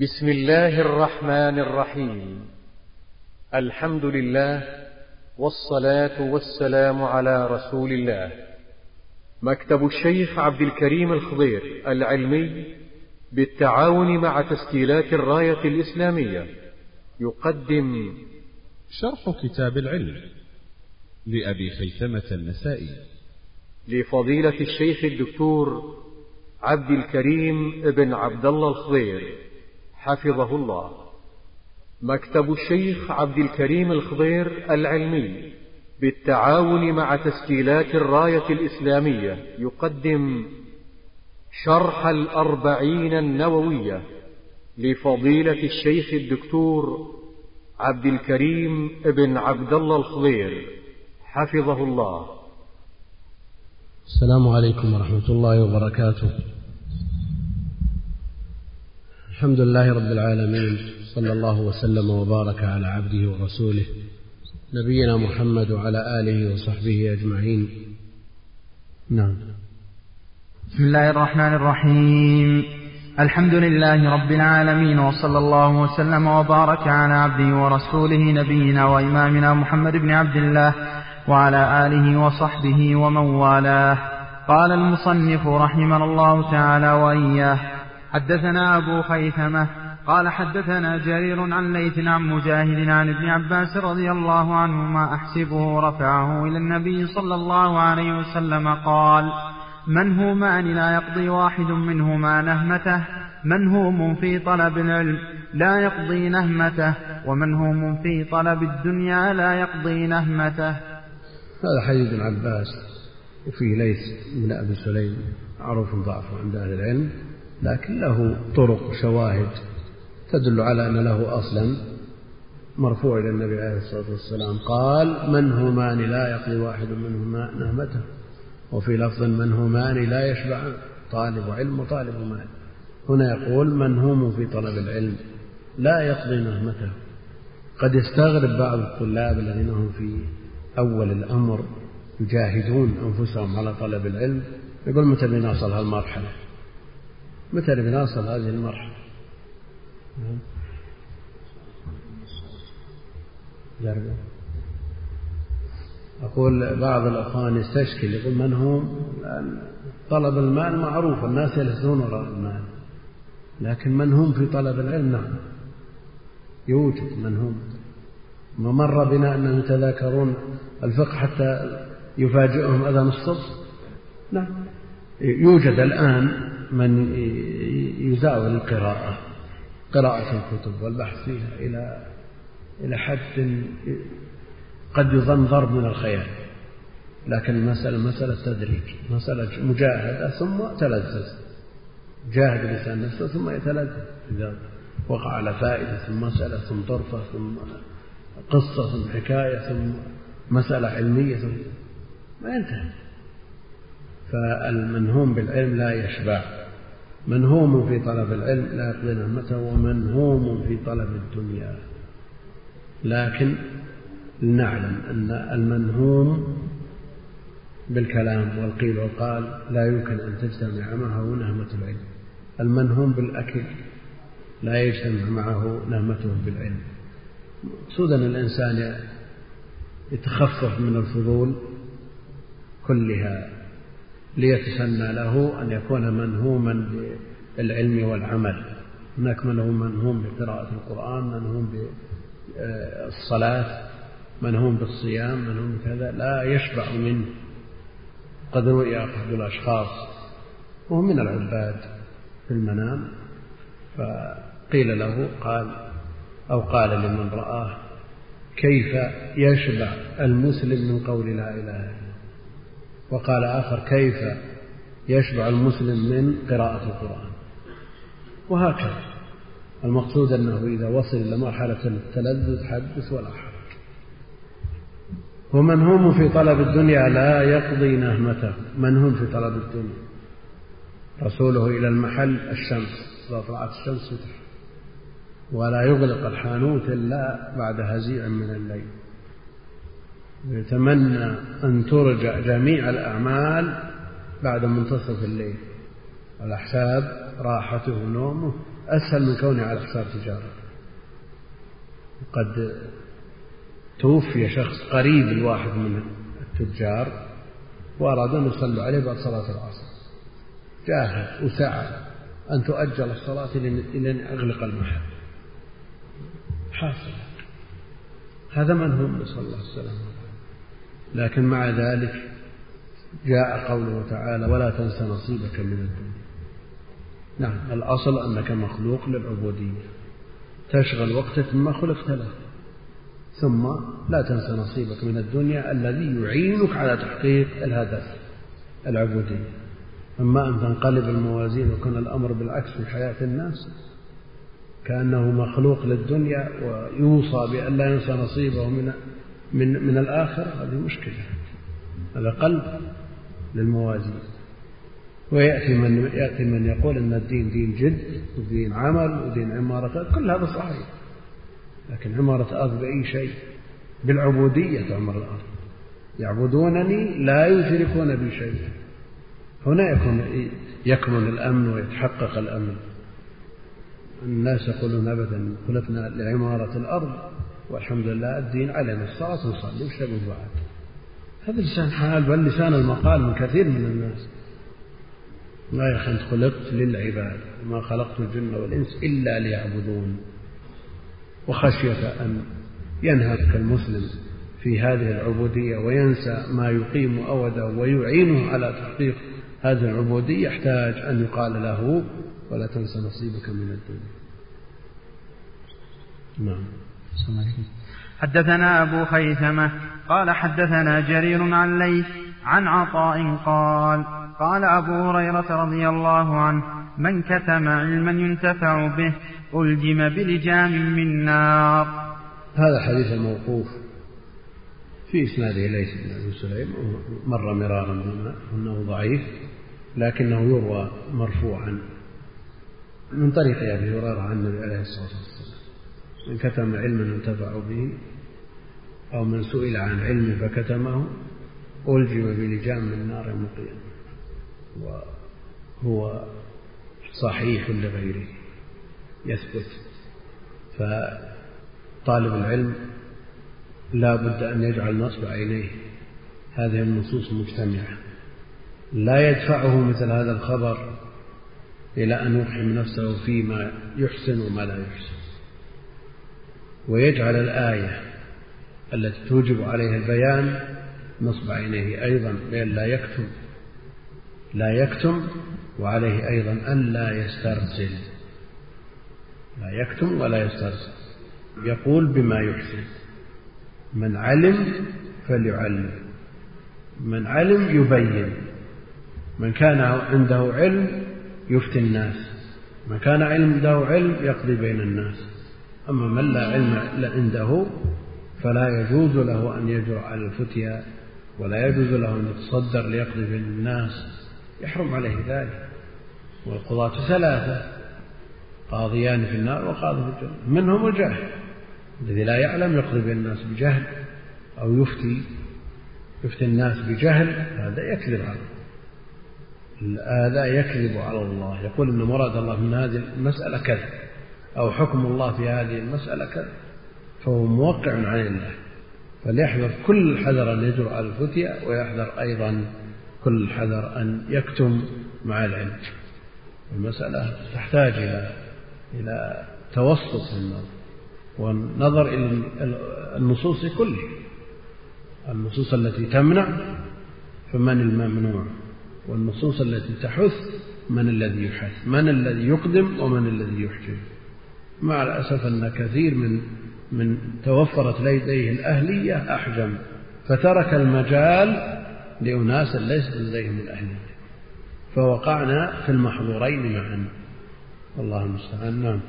بسم الله الرحمن الرحيم. الحمد لله والصلاة والسلام على رسول الله. مكتب الشيخ عبد الكريم الخضير العلمي بالتعاون مع تسجيلات الراية الإسلامية. يقدم شرح كتاب العلم لأبي خيثمة النسائي. لفضيلة الشيخ الدكتور عبد الكريم بن عبد الله الخضير. حفظه الله. مكتب الشيخ عبد الكريم الخضير العلمي بالتعاون مع تسجيلات الراية الإسلامية يقدم شرح الأربعين النووية لفضيلة الشيخ الدكتور عبد الكريم بن عبد الله الخضير. حفظه الله. السلام عليكم ورحمة الله وبركاته. الحمد لله رب العالمين صلى الله وسلم وبارك على عبده ورسوله نبينا محمد وعلى آله وصحبه أجمعين. نعم. بسم الله الرحمن الرحيم. الحمد لله رب العالمين وصلى الله وسلم وبارك على عبده ورسوله نبينا وإمامنا محمد بن عبد الله وعلى آله وصحبه ومن والاه. قال المصنف رحمنا الله تعالى وإياه حدثنا أبو خيثمة قال حدثنا جرير عن ليث عن مجاهد عن ابن عباس رضي الله عنهما أحسبه رفعه إلى النبي صلى الله عليه وسلم قال منهومان لا يقضي واحد منهما نهمته؟ منهوم في طلب العلم لا يقضي نهمته؟ ومنهوم في طلب الدنيا لا يقضي نهمته؟ هذا حديث ابن عباس وفيه ليث بن أبي سليم معروف ضعفه عند أهل العلم. لكن له طرق وشواهد تدل على أن له أصلا مرفوع إلى النبي عليه الصلاة والسلام. قال منهومان لا يقضي واحد منهما نهمته. وفي لفظ منهومان لا يشبع طالب علم وطالب مال. هنا يقول منهوم في طلب العلم لا يقضي نهمته. قد يستغرب بعض الطلاب الذين هم في أول الأمر يجاهدون أنفسهم على طلب العلم. يقول متى بنصل هالمرحلة؟ متى بنصل هذه المرحلة جربوا أقول بعض الأخوان يستشكل يقول من هم؟ طلب المال معروف الناس يلهثون وراء المال. لكن من هم في طلب العلم؟ نعم. يوجد من هم. ومر بنا أنهم يتذاكرون الفقه حتى يفاجئهم أذان الصبح نعم. يوجد الآن من يزاول القراءة قراءة الكتب والبحث فيها إلى إلى حد قد يظن ضرب من الخيال. لكن المسألة مسألة تدريج مسألة مجاهدة ثم تلذذ. جاهد الإنسان نفسه ثم يتلذذ. إذا وقع على فائدة ثم مسألة ثم طرفة ثم قصة ثم حكاية ثم مسألة علمية ثم ما ينتهي. فالمنهوم بالعلم لا يشبع. منهوم في طلب العلم لا يقضي نهمته ومنهوم في طلب الدنيا. لكن لنعلم أن المنهوم بالكلام والقيل والقال لا يمكن أن تجتمع معه نهمة العلم. المنهوم بالأكل لا يجتمع معه نهمته بالعلم. مقصود أن الإنسان يتخفف من الفضول كلها. ليتسنى له أن يكون منهوما بالعلم والعمل. هناك من هو منهوم بقراءة القرآن منهوم بالصلاة منهوم بالصيام منهوم بكذا لا يشبع منه. قد رؤي أحد الأشخاص وهو من العباد في المنام فقيل له قال أو قال لمن رآه كيف يشبع المسلم من قول لا إله إلا الله؟ وقال آخر كيف يشبع المسلم من قراءة القرآن؟ وهكذا. المقصود أنه إذا وصل إلى مرحلة التلذذ حدث ولا حرج. ومنهوم في طلب الدنيا لا يقضي نهمته. منهوم في طلب الدنيا؟ رسوله إلى المحل الشمس. إذا طلعت الشمس فتح ولا يغلق الحانوت إلا بعد هزيع من الليل. يتمنى أن ترجع جميع الأعمال بعد منتصف الليل. على حساب راحته ونومه أسهل من كونه على حساب تجارة. قد توفي شخص قريب الواحد من التجار وأراد أن يصلوا عليه بعد صلاة العصر. جاهد وسعى أن تؤجل الصلاة إلى أن أغلق المحل. حاصل. هذا من هم نسأل الله السلامة لكن مع ذلك جاء قوله تعالى ولا تنس نصيبك من الدنيا. نعم الأصل أنك مخلوق للعبودية. تشغل وقتك مما خلقت له ثم لا تنس نصيبك من الدنيا الذي يعينك على تحقيق الهدف العبودية. أما أن تنقلب الموازين ويكون الأمر بالعكس في حياة الناس كأنه مخلوق للدنيا ويوصى بأن لا ينسى نصيبه من من من الآخرة هذه مشكلة. هذا قلب للموازين ويأتي من يأتي من يقول أن الدين دين جد ودين عمل ودين عمارة كل هذا صحيح. لكن عمارة أرض بأي شيء؟ بالعبودية تعمر الأرض. يعبدونني لا يشركون بي شيئا. هنا يكون يكمن الأمن ويتحقق الأمن. الناس يقولون أبدا خلقنا لعمارة الأرض. والحمد لله الدين علينا الصلاة نصلي وش تبغى بعد هذا لسان حال بل لسان المقال من كثير من الناس. لا يا أخي أنت خلقت للعباد ما خلقت الجن والإنس إلا ليعبدون. وخشية أن ينهك المسلم في هذه العبودية وينسى ما يقيم أوده ويعينه على تحقيق هذه العبودية يحتاج أن يقال له ولا تنسى نصيبك من الدنيا. نعم. حدثنا أبو خيثمة قال حدثنا جرير عن ليث عن عطاء قال قال أبو هريرة رضي الله عنه من كتم علما ينتفع به ألجم بلجام من نار. هذا حديث موقوف في إسناده ليس بن أبي سليم مر مرارا بنا أنه ضعيف لكنه يروى مرفوعا من طريق أبي هريرة عن النبي عليه الصلاة والسلام. من كتم علما ينتفع به أو من سئل عن علم فكتمه ألجم بلجام من نار القيامة وهو صحيح لغيره يثبت. فطالب العلم لا بد أن يجعل نصب عينيه. هذه النصوص مجتمعة. لا يدفعه مثل هذا الخبر إلى أن يفهم نفسه فيما يحسن وما لا يحسن. ويجعل الآية التي توجب عليه البيان نصب عينيه أيضا بأن لا يكتم لا يكتم وعليه أيضا أن لا يسترسل لا يكتم ولا يسترسل. يقول بما يحسن من علم فليعلم من علم يبين من كان عنده علم يفتي الناس من كان عنده علم يقضي بين الناس. أما من لا علم عنده فلا يجوز له أن يجرؤ على الفتيا ولا يجوز له أن يتصدر بين الناس. يحرم عليه ذلك. والقضاة ثلاثة قاضيان في النار وقاضي في الجنة. منهم الجاهل الذي لا يعلم بين الناس بجهل أو يفتي يفتي الناس بجهل هذا يكذب على هذا يكذب على الله. يقول إن مراد الله من هذه المسألة كذا أو حكم الله في هذه المسألة كذا. فهو موقع عن الله. فليحذر كل الحذر أن يجرؤ على الفتية ويحذر أيضا كل الحذر أن يكتم مع العلم. المسألة تحتاج إلى إلى توسط في النظر والنظر إلى النصوص كلها. النصوص التي تمنع فمن الممنوع والنصوص التي تحث من الذي يحث من الذي يقدم ومن الذي يحجم مع الأسف أن كثير من من توفرت لديه الأهلية أحجم فترك المجال لأناس ليس لديهم الأهلية. فوقعنا في المحظورين معا. والله المستعان. نعم.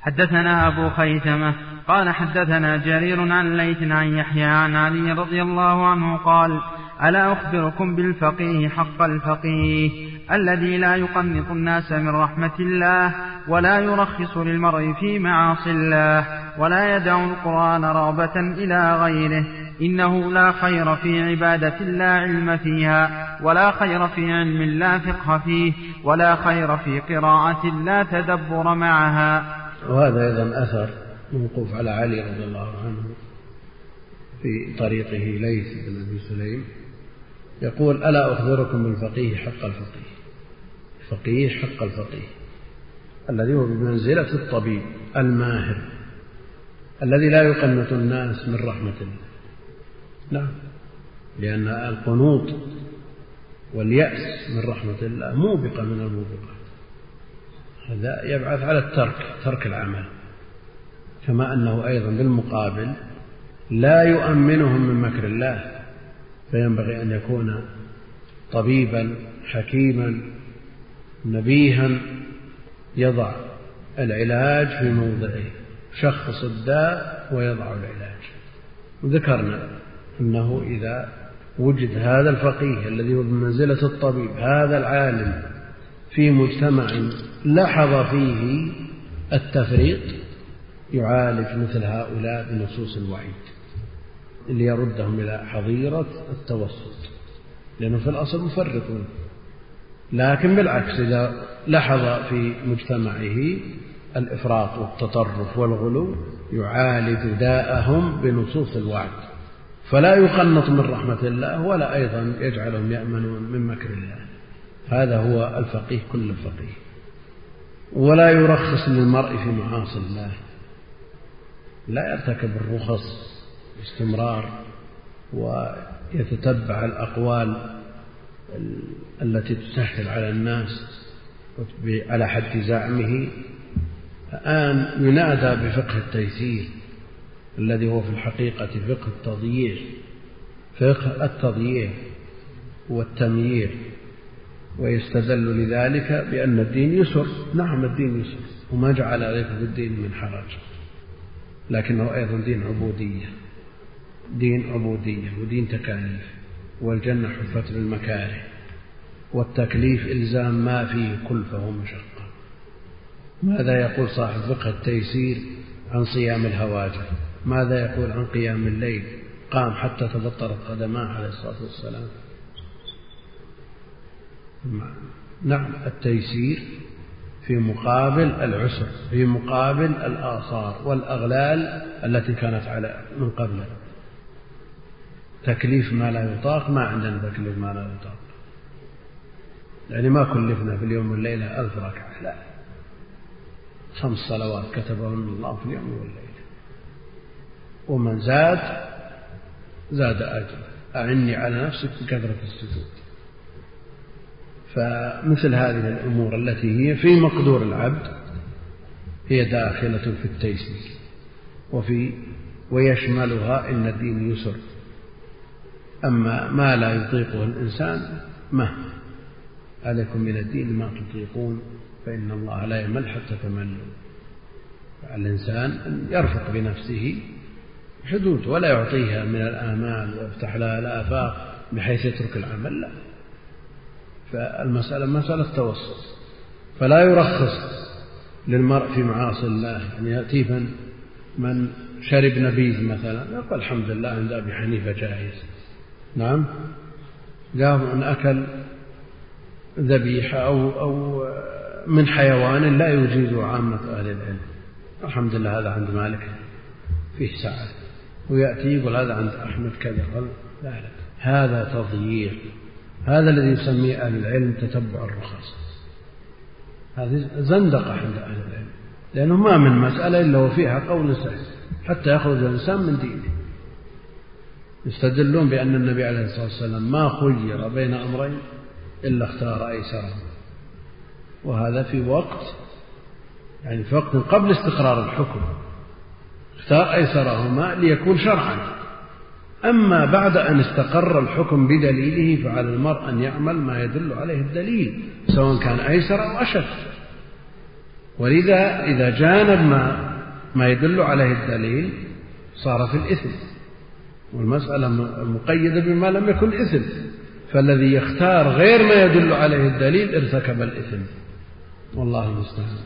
حدثنا أبو خيثمة قال حدثنا جرير عن ليث عن يحيى عن علي رضي الله عنه قال ألا أخبركم بالفقيه حق الفقيه؟ الذي لا يقنط الناس من رحمة الله ولا يرخص للمرء في معاصي الله ولا يدع القرآن رغبة إلى غيره. إنه لا خير في عبادة لا علم فيها ولا خير في علم لا فقه فيه ولا خير في قراءة لا تدبر معها. وهذا أيضا أثر موقوف على علي رضي الله عنه في طريقه ليث بن أبي سليم. يقول ألا أخبركم بالفقيه حق الفقيه؟ فقيه حق الفقيه. الذي هو بمنزلة الطبيب الماهر الذي لا يقنط الناس من رحمة الله. نعم لأن القنوط واليأس من رحمة الله موبقة من الموبقات. هذا يبعث على الترك ترك العمل. كما أنه أيضا بالمقابل لا يؤمنهم من مكر الله فينبغي أن يكون طبيبا حكيما نبيها يضع العلاج في موضعه شخص الداء ويضع العلاج. وذكرنا أنه إذا وجد هذا الفقيه الذي هو بمنزلة الطبيب هذا العالم في مجتمع لحظ فيه التفريط يعالج مثل هؤلاء بنصوص الوعيد ليردهم إلى حظيرة التوسط لأنه في الأصل مفرطون. لكن بالعكس إذا لحظ في مجتمعه الإفراط والتطرف والغلو يعالج داءهم بنصوص الوعد فلا يقنط من رحمة الله ولا أيضا يجعلهم يأمنون من مكر الله. هذا هو الفقيه كل الفقيه. ولا يرخص للمرء في معاصي الله. لا يرتكب الرخص باستمرار ويتتبع الأقوال التي تسهل على الناس على حد زعمه. الآن ينادى بفقه التيسير الذي هو في الحقيقة فقه التضييع فقه التضييع والتميير ويستدل لذلك بأن الدين يسر. نعم الدين يسر وما جعل عليكم في الدين من حرج لكنه أيضا دين عبودية دين عبودية ودين تكاليف. والجنة حفت بالمكاره والتكليف إلزام ما فيه كلفة ومشقة ماذا يقول صاحب فقه التيسير عن صيام الهواجر؟ ماذا يقول عن قيام الليل؟ قام حتى تبطرت قدماه عليه الصلاة والسلام. نعم التيسير في مقابل العسر في مقابل الآثار والأغلال التي كانت على من قبله. تكليف ما لا يطاق ما عندنا تكليف ما لا يطاق. يعني ما كلفنا في اليوم والليلة ألف ركعة لا. خمس صلوات كتبهن الله في اليوم والليلة. ومن زاد زاد أجره أعني على نفسك بكثرة السجود. فمثل هذه الأمور التي هي في مقدور العبد هي داخلة في التيسير. وفي ويشملها إن الدين يسر. أما ما لا يطيقه الإنسان مهما عليكم من الدين ما تطيقون فإن الله لا يمل حتى تملوا. الإنسان أن يرفق بنفسه حدود ولا يعطيها من الآمال ويفتح لها الآفاق بحيث يترك العمل لا. فالمسألة مسألة توسط. فلا يرخص للمرء في معاصي الله يعني يأتي من شرب نبيذ مثلا يقول الحمد لله عند أبي حنيفة جائز نعم. قام أن أكل ذبيحة أو أو من حيوان لا يجيزه عامة أهل العلم. الحمد لله هذا عند مالك فيه سعة ويأتي يقول هذا عند أحمد كذا لا لا. هذا تضييع هذا الذي يسميه أهل العلم تتبع الرخص هذه زندقة عند أهل العلم. لأنه ما من مسألة إلا وفيها قول سهل. حتى يخرج الإنسان من دينه. يستدلون بأن النبي عليه الصلاة والسلام ما خير بين أمرين إلا اختار أيسرهما وهذا في وقت يعني في وقت قبل استقرار الحكم. اختار أيسرهما ليكون شرعا. أما بعد أن استقر الحكم بدليله فعلى المرء أن يعمل ما يدل عليه الدليل سواء كان أيسر أو أشد. ولذا إذا جانب ما ما يدل عليه الدليل صار في الإثم. والمسألة مقيدة بما لم يكن إثم. فالذي يختار غير ما يدل عليه الدليل ارتكب الإثم. والله المستعان.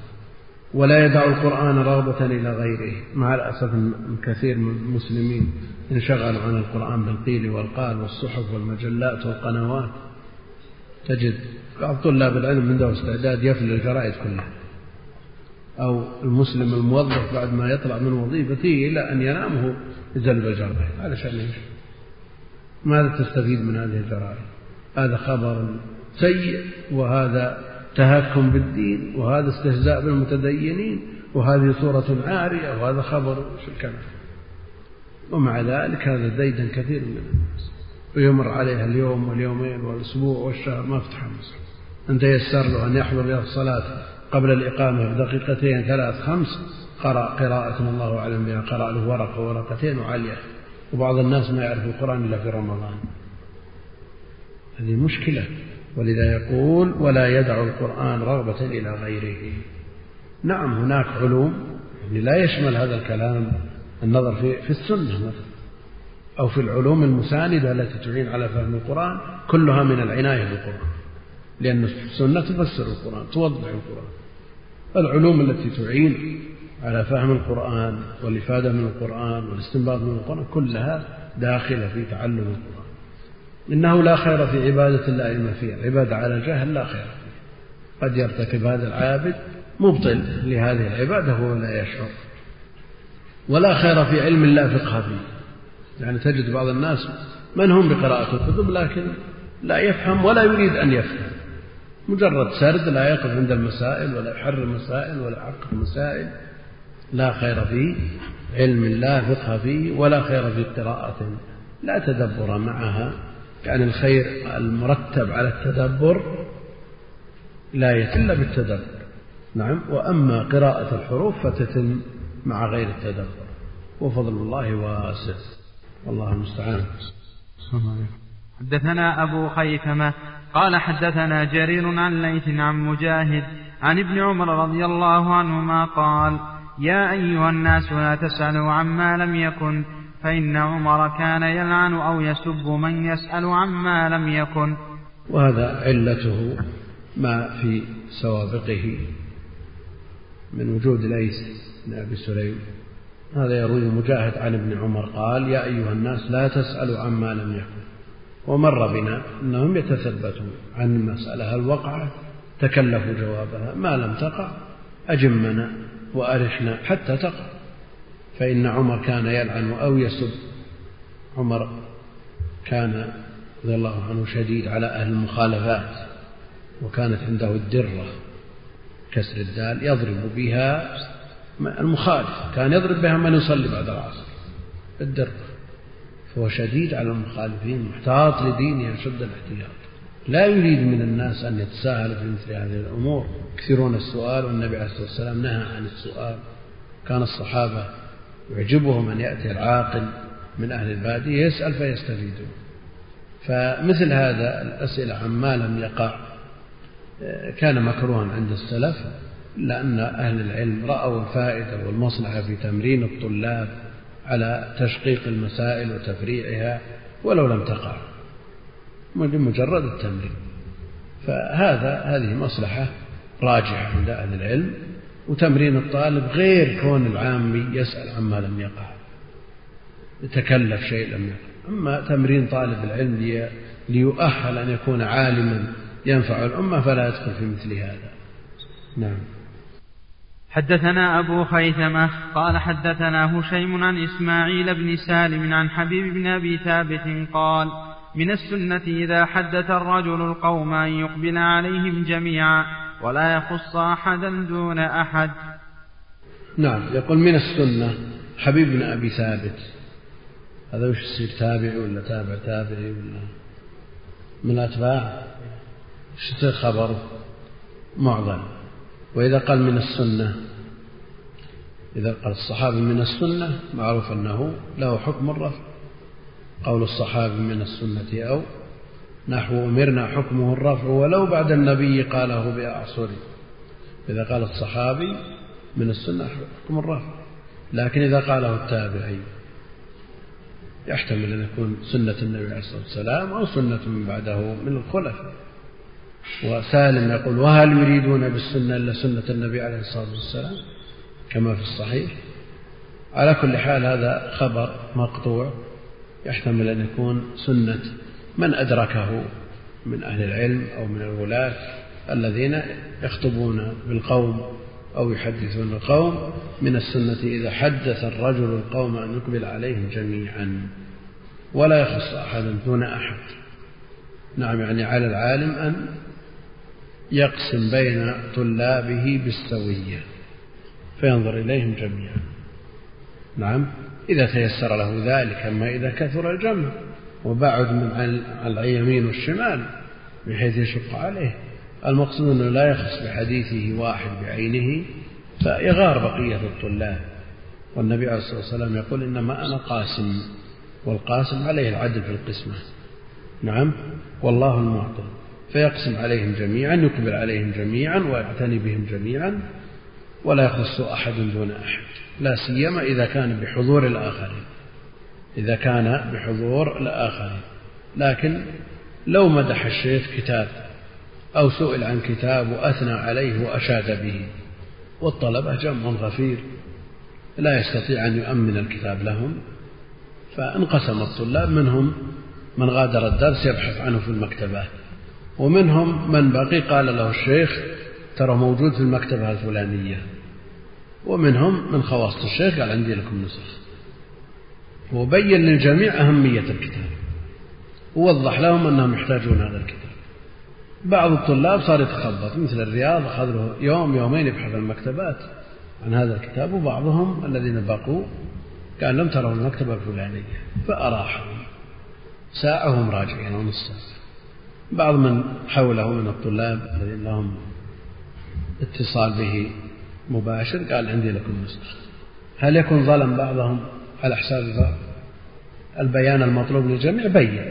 ولا يدع القرآن رغبة إلى غيره. مع الأسف كثير من المسلمين انشغلوا عن القرآن بالقيل والقال والصحف والمجلات والقنوات. تجد بعض طلاب العلم عنده استعداد يفل الجرائد كلها. أو المسلم الموظف بعد ما يطلع من وظيفته إلى أن ينام يزلب الجرائد علشان إيش؟ ماذا تستفيد من هذه الجرائد؟ هذا خبر سيء وهذا تهكم بالدين وهذا استهزاء بالمتدينين وهذه صورة عارية وهذا خبر الكلام ومع ذلك هذا ديدا كثير من الناس ويمر عليها اليوم واليومين والأسبوع والشهر ما فتح المصحف أن تيسر له أن يحضر إلى الصلاة قبل الإقامة بدقيقتين ثلاث خمس قرأ قراءة الله أعلم بها قرأ له ورقة ورقتين وعلية. وبعض الناس ما يعرف القرآن إلا في رمضان. هذه مشكلة. ولذا يقول ولا يدع القرآن رغبة إلى غيره. نعم هناك علوم يعني لا يشمل هذا الكلام النظر في في السنة مثلا أو في العلوم المساندة التي تعين على فهم القرآن كلها من العناية بالقرآن. لأن السنة تفسر القرآن توضح القرآن. العلوم التي تعين على فهم القرآن والإفادة من القرآن والاستنباط من القرآن كلها داخلة في تعلم القرآن. إنه لا خير في عبادة إما فيها. العبادة على جهل لا خير فيها. قد يرتكب هذا العابد مبطل لهذه العبادة وهو لا يشعر. ولا خير في علم لا فقه فيه. يعني تجد بعض الناس من هم بقراءة الكتب لكن لا يفهم ولا يريد أن يفهم. مجرد سرد لا يقف عند المسائل ولا يحرر مسائل ولا يحقق مسائل. لا خير في علم لا فقه فيه ولا خير في قراءة. لا تدبر معها يعني الخير المرتب على التدبر لا يتم بالتدبر. نعم وأما قراءة الحروف فتتم مع غير التدبر. وفضل الله واسع. والله المستعان. حدثنا أبو خيثمة قال حدثنا جرير عن ليث عن مجاهد عن ابن عمر رضي الله عنهما قال يا أيها الناس لا تسألوا عما لم يكن فإن عمر كان يلعن أو يسب من يسأل عما لم يكن. وهذا علته ما في سوابقه من وجود ليس بن أبي سليم. هذا يروي مجاهد عن ابن عمر قال يا أيها الناس لا تسألوا عما لم يكن. ومر بنا أنهم يتثبتون عن المسألة هل وقعت تكلفوا جوابها ما لم تقع أجمنا وأرحنا حتى تقع فإن عمر كان يلعن أو يسب. عمر كان رضي الله عنه شديد على أهل المخالفات وكانت عنده الدرة. كسر الدال يضرب بها المخالف. كان يضرب بها من يصلي بعد العصر. الدرة. فهو شديد على المخالفين محتاط لدينه أشد الاحتياط. لا يريد من الناس أن يتساهلوا في مثل هذه الأمور. يكثرون السؤال والنبي عليه الصلاة والسلام نهى عن السؤال. كان الصحابة يعجبهم أن يأتي العاقل من أهل البادية يسأل فيستفيدون. فمثل هذا الأسئلة عما لم يقع كان مكروها عند السلف إلا أن أهل العلم رأوا الفائدة والمصلحة في تمرين الطلاب على تشقيق المسائل وتفريعها ولو لم تقع. مجرد التمرين. فهذا هذه مصلحة راجحة عند أهل العلم وتمرين الطالب غير كون العامي يسأل عما لم يقع يتكلف شيء لم يقع. أما تمرين طالب العلم ليؤهل أن يكون عالما ينفع الأمة فلا يدخل في مثل هذا. نعم. حدثنا أبو خيثمة قال حدثنا هشيم عن إسماعيل بن سالم عن حبيب بن أبي ثابت قال من السنة إذا حدث الرجل القوم أن يقبل عليهم جميعا ولا يخص أحدا دون أحد. نعم يقول من السنة حبيب بن أبي ثابت. هذا وش يصير تابعي ولا تابع؟ تابعي ولا؟ من الأتباع وش يصير معضل وإذا قال من السنة إذا قال الصحابي من السنة معروف أنه له حكم الرفع. قول الصحابي من السنة أو نحو أمرنا حكمه الرفع ولو بعد النبي قاله بأعصره إذا قال الصحابي من السنة حكم الرفع لكن إذا قاله التابعي يحتمل أن يكون سنة النبي عليه الصلاة والسلام أو سنة من بعده من الخلفاء. وسالم يقول وهل يريدون بالسنة إلا سنة النبي عليه الصلاة والسلام؟ كما في الصحيح. على كل حال هذا خبر مقطوع. يحتمل أن يكون سنة من أدركه من أهل العلم أو من الولاة الذين يخطبون بالقوم أو يحدثون القوم من السنة إذا حدث الرجل القوم أن يقبل عليهم جميعا. ولا يخص أحدا دون أحد. نعم يعني على العالم أن يقسم بين طلابه بالسوية فينظر إليهم جميعا. نعم. إذا تيسر له ذلك أما إذا كثر الجمع وبعد من على اليمين والشمال بحيث يشق عليه. المقصود أنه لا يخص بحديثه واحد بعينه فيغار بقية الطلاب. والنبي عليه الصلاة والسلام يقول إنما أنا قاسم والقاسم عليه العدل في القسمة. نعم والله المعطي فيقسم عليهم جميعا يقبل عليهم جميعا ويعتني بهم جميعا. ولا يخص أحد دون أحد لا سيما إذا كان بحضور الآخرين إذا كان بحضور الآخرين. لكن لو مدح الشيخ كتاب أو سئل عن كتاب وأثنى عليه وأشاد به والطلبة جمع غفير لا يستطيع أن يؤمن الكتاب لهم فانقسم الطلاب منهم من غادر الدرس يبحث عنه في المكتبات ومنهم من بقي قال له الشيخ ترى موجود في المكتبة الفلانية. ومنهم من خواص الشيخ قال عندي لكم نسخ. وبين للجميع أهمية الكتاب. ووضح لهم أنهم يحتاجون هذا الكتاب. بعض الطلاب صار يتخبط مثل الرياض أخذ له يوم يومين يبحث المكتبات عن هذا الكتاب وبعضهم الذين بقوا قال لم تروا المكتبة الفلانية. فأراحهم ساعة وهم راجعين ونص ساعة بعض من حوله من الطلاب الذين لهم اتصال به مباشر قال عندي لكم نسخة هل يكون ظلم بعضهم على حساب البيان المطلوب للجميع بين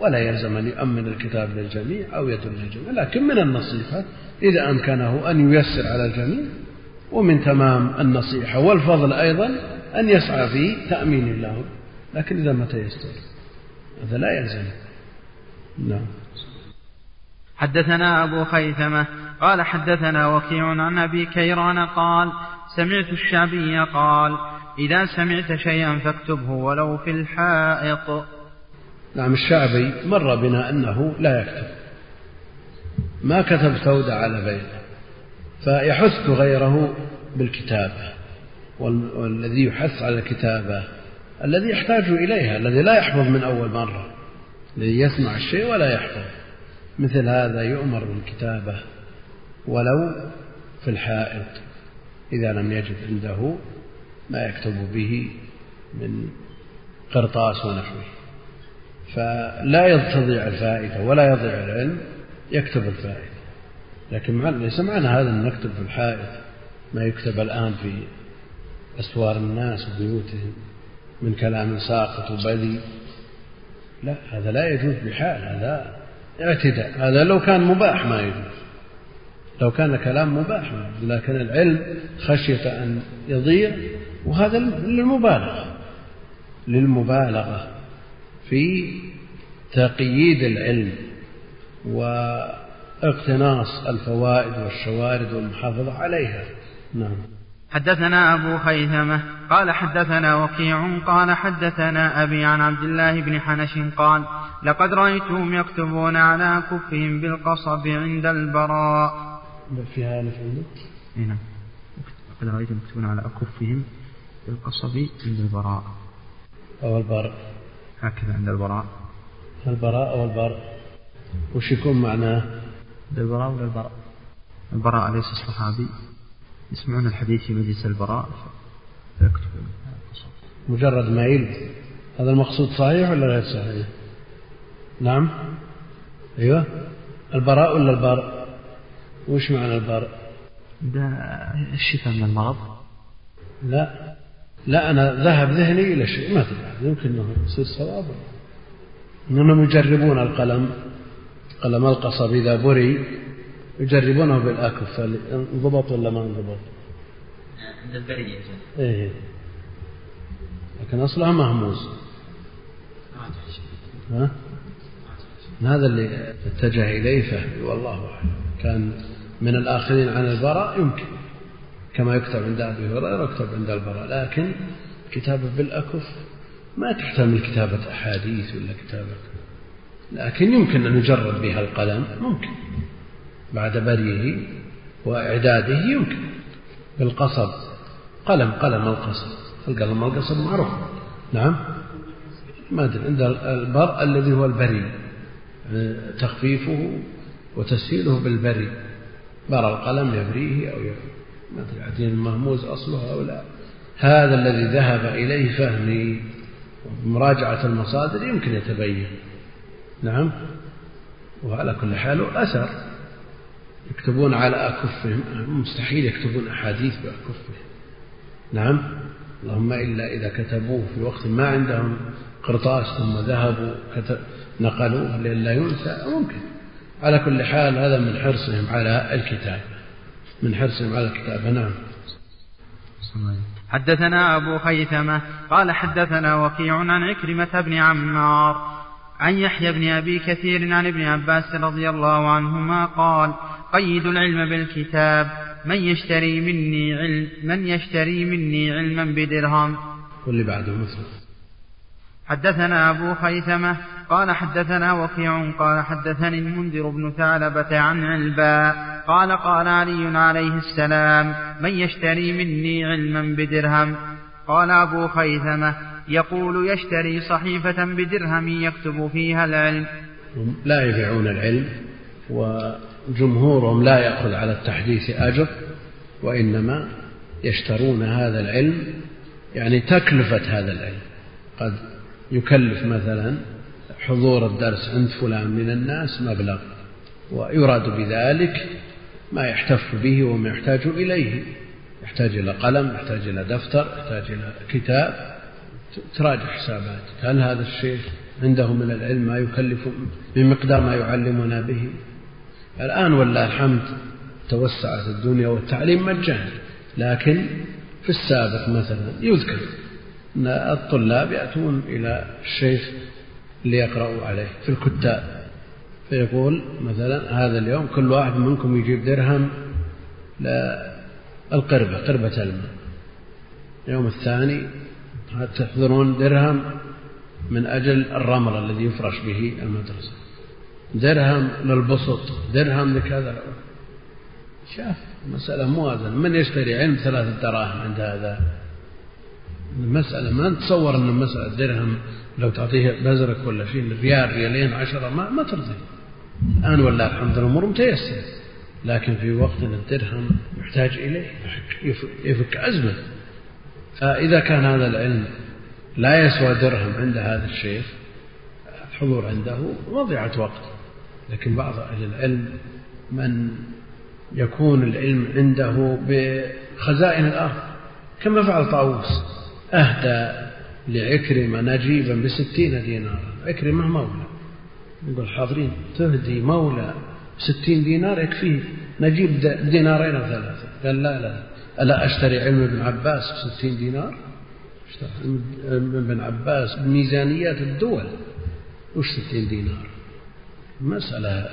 ولا يلزم أن يؤمن الكتاب للجميع أو يدل للجميع لكن من النصيحة إذا أمكنه أن ييسر على الجميع ومن تمام النصيحة والفضل أيضا أن يسعى في تأمين الله. لكن إذا ما تيسر هذا لا يلزم. نعم. حدثنا أبو خيثمة قال حدثنا وكيع عن أبي كيران قال سمعت الشعبي قال إذا سمعت شيئا فاكتبه ولو في الحائط. نعم الشعبي مر بنا أنه لا يكتب. ما كتب سودة على بيت فيحث غيره بالكتابة والذي يحث على الكتابة الذي يحتاج إليها الذي لا يحفظ من أول مرة الذي يسمع الشيء ولا يحفظ مثل هذا يؤمر بالكتابة. ولو في الحائط إذا لم يجد عنده ما يكتب به من قرطاس ونحوه. فلا تضيع الفائدة ولا يضيع العلم يكتب الفائدة. لكن ليس معنى هذا أن نكتب في الحائط ما يكتب الآن في أسوار الناس وبيوتهم من كلام ساقط وبذي. لا هذا لا يجوز بحال هذا اعتداء هذا لو كان مباح ما يجوز. لو كان كلام مباح لكن العلم خشية أن يضيع وهذا للمبالغة للمبالغة في تقييد العلم واقتناص الفوائد والشوارد والمحافظة عليها. نعم. حدثنا أبو خيثمة قال حدثنا وكيع قال حدثنا أبي عن عبد الله بن حنش قال لقد رأيتهم يكتبون على كفهم بالقصب عند البراء فيها ألف عندك؟ نعم لقد رأيتهم يكتبون على أكفهم بالقصب عند البراء أو البر هكذا عند البراء البراء أو البر وش يكون معناه؟ البراء ولا البراء؟ البراء ليس الصحابي يسمعون الحديث في مجلس البراء فيكتبون مجرد ما يلبس هذا المقصود صحيح ولا غير صحيح؟ نعم أيوه البراء ولا البر؟ وش معنى البر؟ ده الشفاء من المرض؟ لا. لا أنا ذهب ذهني إلى شيء ما تدري يمكن أنه يصير صواب إنهم يجربون القلم قلم القصب إذا بري يجربونه بالأكف انضبط ولا ما انضبط؟ عند البرية إيه. لكن أصلها مهموز ها؟ هذا اللي اتجه إليه فهمي والله أعلم. كان من الآخرين عن البراء يمكن كما يكتب عند أبي هريرة يكتب عند البراء لكن كتابة بالأكف ما تحتمل كتابة أحاديث ولا كتابة لكن يمكن أن يجرب بها القلم ممكن. بعد بريه وإعداده يمكن. بالقصب قلم قلم القصب. القلم القصب معروف. نعم. ما أدري عند البر الذي هو البري تخفيفه وتسهيله بالبري. بر القلم يبريه أو أدري عدين المهموز أصله أو لا. هذا الذي ذهب إليه فهمي. مراجعة المصادر يمكن يتبين. نعم. وعلى كل حال أثر. يكتبون على أكفهم. مستحيل يكتبون أحاديث بأكفهم. نعم. اللهم إلا إذا كتبوه في وقت ما عندهم قرطاس ثم ذهبوا نقلوه لئلا ينسى. ممكن. على كل حال هذا من حرصهم على الكتاب. من حرصهم على الكتاب نعم. حدثنا أبو خيثمة قال حدثنا وكيع عن عكرمة بن عمار عن يحيى بن أبي كثير عن ابن عباس رضي الله عنهما قال قيد العلم بالكتاب من يشتري مني علم من يشتري مني علما بدرهم. واللي بعده مثل حدثنا أبو خيثمة قال حدثنا وكيع قال حدثني المنذر بن ثعلبة عن علباء قال قال علي عليه السلام من يشتري مني علما بدرهم؟ قال أبو خيثمة يقول يشتري صحيفة بدرهم يكتب فيها العلم. لا يبيعون العلم وجمهورهم لا يأخذ على التحديث أجر وإنما يشترون هذا العلم يعني تكلفة هذا العلم. قد يكلف مثلا حضور الدرس عند فلان من الناس مبلغ ويراد بذلك ما يحتف به وما يحتاج إليه يحتاج إلى قلم يحتاج إلى دفتر يحتاج إلى كتاب تراجع حساباتك هل هذا الشيخ عنده من العلم ما يكلف بمقدار ما يعلمنا به؟ الآن والله الحمد توسعت الدنيا والتعليم مجانا لكن في السابق مثلا يذكر أن الطلاب يأتون إلى الشيخ ليقرأوا عليه في الكتاب. فيقول مثلا هذا اليوم كل واحد منكم يجيب درهم للقربة قربة الماء. اليوم الثاني تحضرون درهم من أجل الرمل الذي يفرش به المدرسة؟ درهم للبسط درهم لكذا. شاف مسألة موازنة. من يشتري علم ثلاثة دراهم عند هذا؟ المسألة ما نتصور أن مسألة درهم لو تعطيه بزرك ولا شيء ريال ريالين عشرة ما, ما ترضي. الآن ولا الحمد الأمور متيسرة لكن في وقت الدرهم يحتاج إليه يفك أزمة. فإذا كان هذا العلم لا يسوى درهم عند هذا الشيخ الحضور عنده مضيعة وقت. لكن بعض أهل العلم من يكون العلم عنده بخزائن الأرض كما فعل طاووس. أهدى لعكرمة نجيبا بستين دينارا. عكرمة مولى. يقول حاضرين تهدي مولى ستين دينار يكفيه نجيب دينارين أو ثلاثة. قال لا لا. ألا أشتري علم ابن عباس بستين دينار؟ أشتري علم ابن عباس بميزانيات الدول. وش ستين دينار؟ مسألة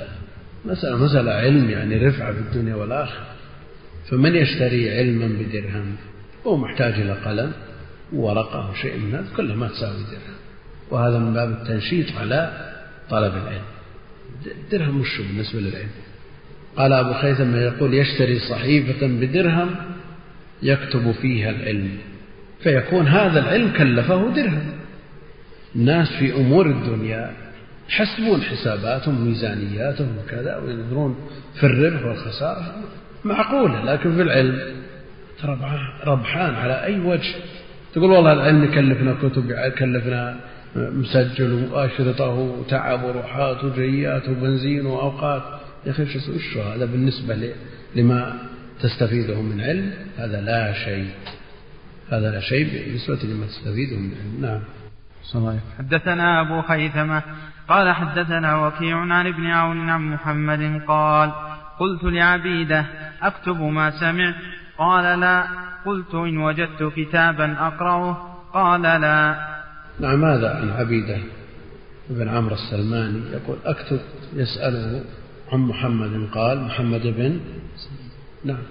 مسألة مسألة علم يعني رفعة في الدنيا والآخرة. فمن يشتري علما بدرهم؟ هو محتاج إلى قلم. وورقة وشيء من هذا كلها ما تساوي درهم. وهذا من باب التنشيط على طلب العلم. درهم وش بالنسبة للعلم. قال أبو خيثم يقول يشتري صحيفة بدرهم يكتب فيها العلم. فيكون هذا العلم كلفه درهم. الناس في أمور الدنيا يحسبون حساباتهم وميزانياتهم وكذا وينظرون في الربح والخسارة. معقولة لكن في العلم ربحان على أي وجه؟ تقول والله العلم يكلفنا كتب يكلفنا مسجل وأشرطة وتعب وروحات وجيات وبنزين وأوقات. يا أخي وش هذا بالنسبة لما تستفيده من علم؟ هذا لا شيء. هذا لا شيء بالنسبة لما تستفيده من علم. نعم. صحيح. حدثنا أبو خيثمة قال حدثنا وكيع عن ابن عون عن محمد قال قلت لعبيده أكتب ما سمعت. قال لا. قلت إن وجدت كتابا أقرأه. قال لا. نعم ماذا عن عبيدة بن عمرو السلماني؟ يقول أكتب يسأله عن محمد قال محمد بن نعم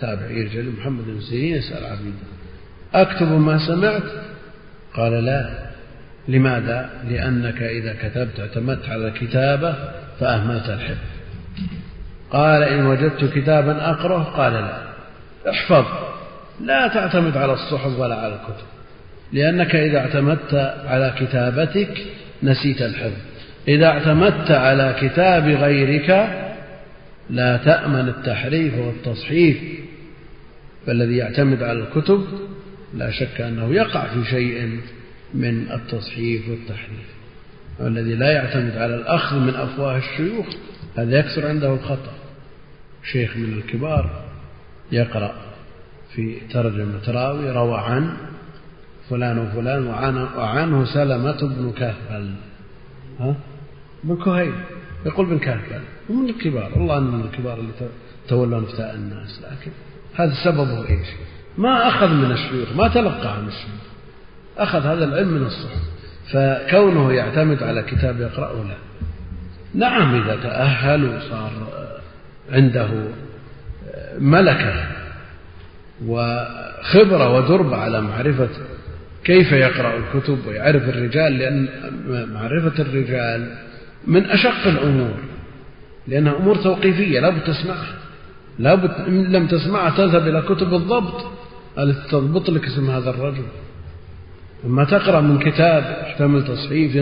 تابع يرجع محمد بن سيرين يسأل عبيدة. أكتب ما سمعت؟ قال لا. لماذا؟ لأنك إذا كتبت اعتمدت على الكتابة فأهملت الحفظ. قال إن وجدت كتابا أقرأه؟ قال لا. احفظ. لا تعتمد على الصحف ولا على الكتب لأنك إذا اعتمدت على كتابتك نسيت الحفظ. إذا اعتمدت على كتاب غيرك لا تأمن التحريف والتصحيف فالذي يعتمد على الكتب لا شك أنه يقع في شيء من التصحيف والتحريف. والذي لا يعتمد على الأخذ من أفواه الشيوخ هذا يكثر عنده الخطأ. شيخ من الكبار يقرأ. في ترجمة راوي روى عن فلان وفلان وعنه سلمة بن كهفل ها؟ بن كهيل. يقول بن كهفل ومن الكبار؟ الله أنه من الكبار اللي تولون افتاء الناس لكن هذا سببه إيش؟ ما أخذ من الشيوخ ما تلقى عن الشيوخ. أخذ هذا العلم من الصحف. فكونه يعتمد على كتاب يقرأه لا. نعم إذا تأهل وصار عنده ملكة وخبرة ودربة على معرفة كيف يقرأ الكتب ويعرف الرجال لأن معرفة الرجال من أشق الأمور لأنها أمور توقيفية لابد تسمعها لابد إن لم تسمعها تذهب إلى كتب الضبط. التي تضبط لك اسم هذا الرجل. أما تقرأ من كتاب يحتمل تصحيف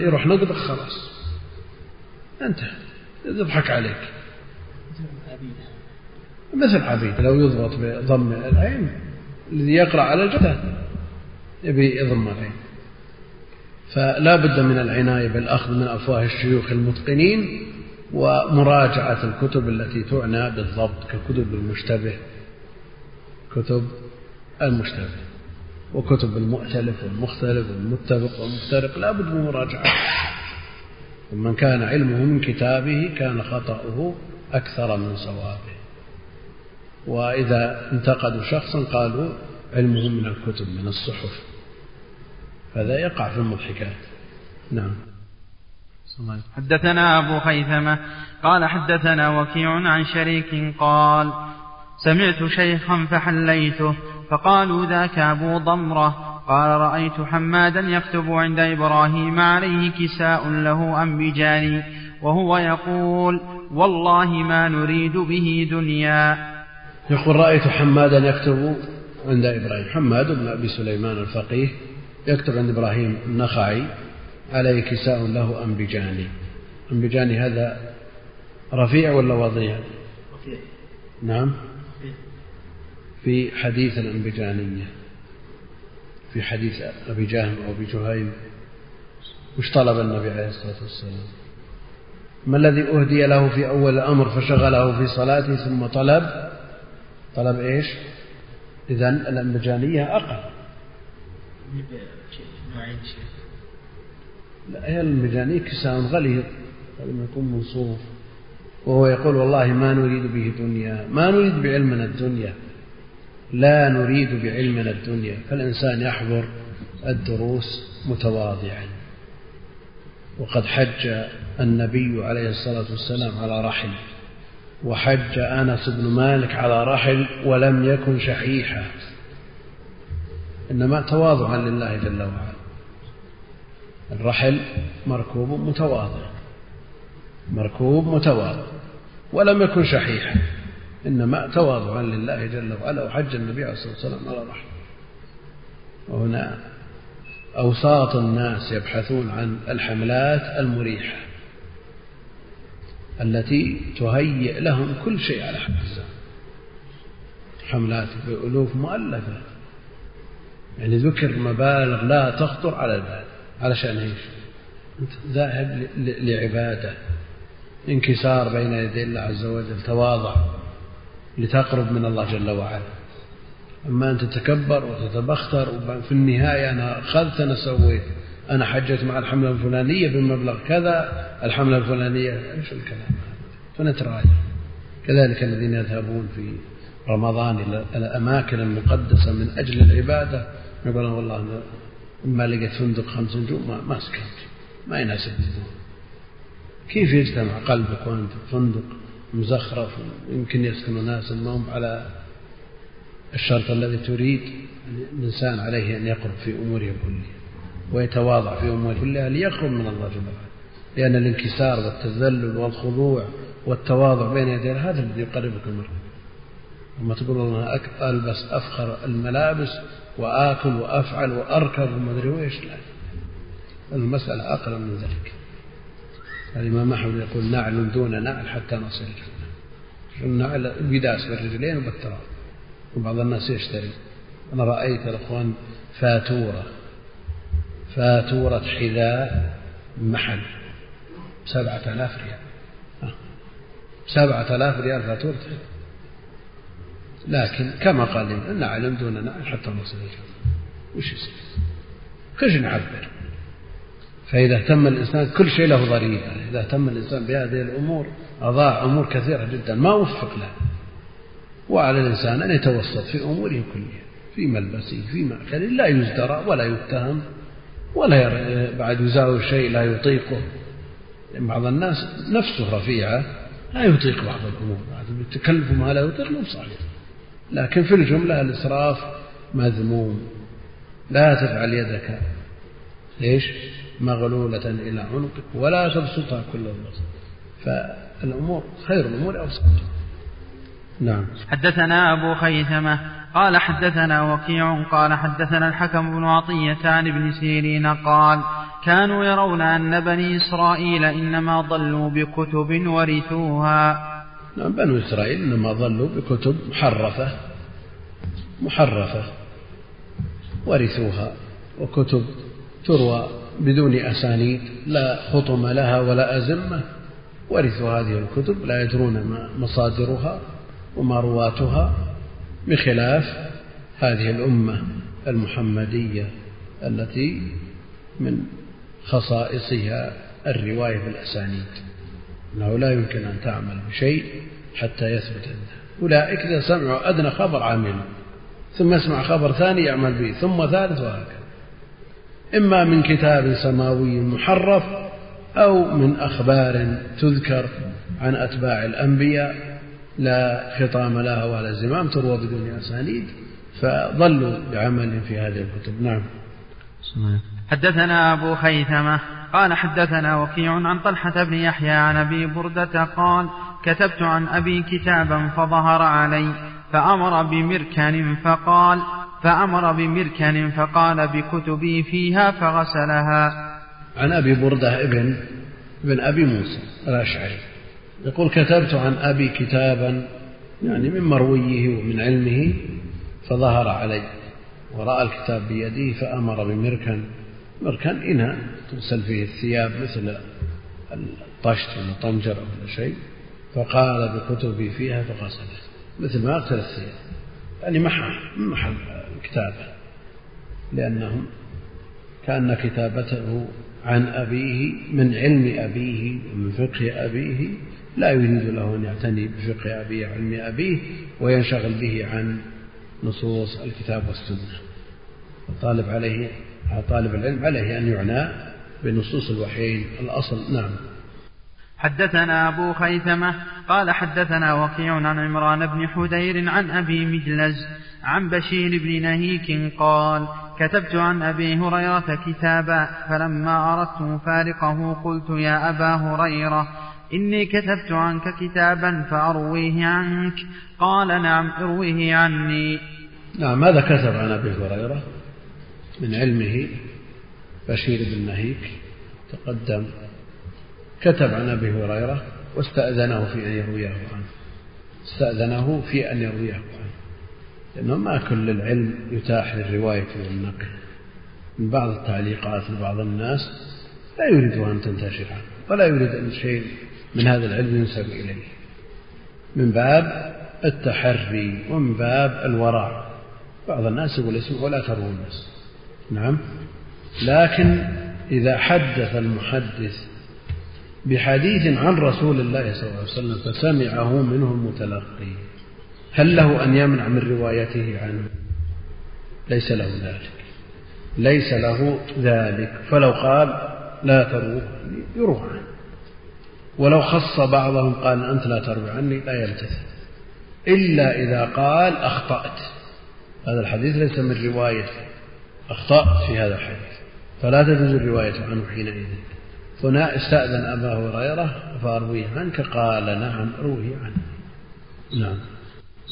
يروح نقدك خلاص. انتهى. يضحك عليك. مثل عبيد لو يضبط بضم العين الذي يقرأ على الجدد يبي يضم العين فلا بد من العناية بالأخذ من أفواه الشيوخ المتقنين ومراجعة الكتب التي تعنى بالضبط ككتب المشتبه كتب المشتبه وكتب المؤتلف والمختلف والمتفق والمفترق. لا بد من مراجعة. ومن كان علمه من كتابه كان خطأه أكثر من صوابه. وإذا انتقدوا شخصا قالوا علمه من الكتب من الصحف. هذا يقع في المضحكات. نعم. حدثنا أبو خيثمة قال حدثنا وكيع عن شريك قال سمعت شيخا فحليته فقالوا ذاك أبو ضمرة. قال رأيت حمادا يكتب عند إبراهيم عليه كساء له أنبجاني وهو يقول والله ما نريد به دنيا. يقول رأيت حمادا يكتب عند إبراهيم. حماد بن أبي سليمان الفقيه يكتب عند إبراهيم النخعي عليه كساء له أنبجاني أنبجاني هذا رفيع ولا وضيع؟ رفيع. نعم. في حديث الأنبجانية في حديث أبي جهم أو أبي جهيم. وش طلب النبي عليه الصلاة والسلام؟ ما الذي أهدي له في أول الأمر فشغله في صلاته ثم طلب طلب إيش؟ إذا الأنبجانية أقل. لا هي الأنبجانية كساء غليظ لما يكون منصوف. وهو يقول والله ما نريد به دنيا ما نريد بعلمنا الدنيا. لا نريد بعلمنا الدنيا. فالإنسان يحضر الدروس متواضعا. وقد حج النبي عليه الصلاة والسلام على رحل وحج أنس بن مالك على رحل ولم يكن شحيحا. إنما تواضعا لله جل وعلا. الرحل مركوب متواضع. مركوب متواضع. ولم يكن شحيحا. إنما تواضعا لله جل وعلا. وحج النبي عليه الصلاة والسلام على رحل. وهنا أوساط الناس يبحثون عن الحملات المريحة. التي تهيئ لهم كل شيء على حد حملات بألوف مؤلفة. يعني ذكر مبالغ لا تخطر على البال علشان إيش؟ أنت ذاهب لعبادة. انكسار بين يدي الله عز وجل تواضع لتقرب من الله جل وعلا. أما أن تتكبر وتتبختر وفي النهاية أنا أخذت أنا سويت. أنا حجت مع الحملة الفلانية بمبلغ كذا الحملة الفلانية إيش الكلام. فنتراجع. كذلك الذين يذهبون في رمضان إلى الأماكن المقدسة من أجل العبادة. يقول والله ما لقيت فندق خمس نجوم ما, سكنت ما يناسب كيف يجتمع قلبك وأنت فندق مزخرف؟ يمكن يسكن ناس هم على الشرط الذي تريد. الإنسان عليه أن يقرب في أموره كلها ويتواضع في أمور الله ليقرب من الله جل وعلا. لأن الانكسار والتذلل والخضوع والتواضع بين يدي هذا الذي يقربك منه لما تقول الله ألبس أفخر الملابس وآكل وأفعل وأركب وما أدري وإيش لا. المسألة أقرب من ذلك. الإمام أحمد يقول نعل دون نعل حتى نصل الجنة. النعل بداس بالرجلين وبالتراب. وبعض الناس يشتري. أنا رأيت الأخوان فاتورة. فاتورة حذاء محل. سبعة آلاف ريال. سبعة آلاف ريال فاتورة لكن كما قال نعلم دون نعلم حتى نصل الجنة وش يصير؟ كيف نعبر. فإذا اهتم الإنسان كل شيء له ضريبة إذا اهتم الإنسان بهذه الأمور أضاع أمور كثيرة جدا ما وفق له. وعلى الإنسان أن يتوسط في أموره كلها في ملبسه في مأكله لا يزدرى ولا يتهم. ولا بعد يزاول شيء لا يطيقه. لأن بعض الناس نفسه رفيعة لا يطيق بعض الأمور. التكلف ما لا يطيق مو صحيح لكن في الجملة الإسراف مذموم. لا تجعل يدك. ليش؟ مغلولة إلى عنقك ولا تبسطها كل البسط فالأمور خير الأمور أوسطها نعم. حدثنا أبو خيثمة قال حدثنا وكيع قال حدثنا الحكم بن عطية عن ابن سيرين قال كانوا يرون أن بني إسرائيل إنما ضلوا بكتب ورثوها. نعم بنو إسرائيل إنما ضلوا بكتب محرفة محرفة ورثوها وكتب تروى بدون أسانيد لا خطم لها ولا أزمة. ورثوا هذه الكتب لا يدرون ما مصادرها وما رواتها بخلاف هذه الأمة المحمدية التي من خصائصها الرواية بالأسانيد. أنه لا يمكن أن تعمل بشيء حتى يثبت عنده. أولئك إذا سمعوا أدنى خبر عامل ثم يسمع خبر ثاني يعمل به ثم ثالث وهكذا. إما من كتاب سماوي محرف أو من أخبار تذكر عن أتباع الأنبياء لا خطام لها ولا زمام تروى بدون أسانيد فظلوا بعمل في هذه الكتب. نعم. حدثنا أبو خيثمة قال حدثنا وكيع عن طلحة بن يحيى عن أبي بردة قال كتبت عن أبي كتابا فظهر علي فأمر بمركن فقال فأمر بمركن فقال بكتبي فيها فغسلها. عن أبي بردة ابن ابن أبي موسى الأشعري. يقول كتبت عن أبي كتابا يعني من مرويه ومن علمه فظهر علي ورأى الكتاب بيده فأمر بمركن مركن إناء تغسل فيه الثياب مثل الطشت ولا طنجر أو شيء فقال بكتبي فيها فغسلت مثل ما أغسل الثياب يعني محل محل الكتابة لأنه كأن كتابته عن أبيه من علم أبيه ومن فقه أبيه لا يريد له أن يعتني بفقه أبيه وعلم أبيه وينشغل به عن نصوص الكتاب والسنة. الطالب عليه طالب العلم عليه أن يعنى بنصوص الوحيين. الأصل نعم. حدثنا أبو خيثمة قال حدثنا وكيع عن عمران بن حدير عن أبي مجلز عن بشير بن نهيك قال كتبت عن أبي هريرة كتابا فلما أردت مفارقه قلت يا أبا هريرة إني كتبت عنك كتابا فأرويه عنك. قال نعم ارويه عني. نعم ماذا كتب عن أبي هريرة؟ من علمه بشير بن نهيك تقدم. كتب عن أبي هريرة واستأذنه في أن يرويه عنه. استأذنه في أن يرويه عنه. لأنه ما كل العلم يتاح للرواية والنقل. من بعض التعليقات لبعض الناس لا يريد أن تنتشر عنه ولا يريد أن شيء من هذا العلم ينسب إليه. من باب التحري ومن باب الورع. بعض الناس يقول اسمه ولا تروه الناس. نعم. لكن إذا حدث المحدث بحديث عن رسول الله صلى الله عليه وسلم فسمعه منه المتلقي هل له أن يمنع من روايته عنه؟ ليس له ذلك. ليس له ذلك. فلو قال لا تروه يروح عنه. ولو خص بعضهم قال أنت لا تروي عني لا يلتفت. إلا إذا قال أخطأت. هذا الحديث ليس من روايتي أخطأت في هذا الحديث. فلا تجوز الرواية عنه حينئذ. هنا استأذن أبا هريرة فأرويه عنك قال نعم روي عنه. نعم.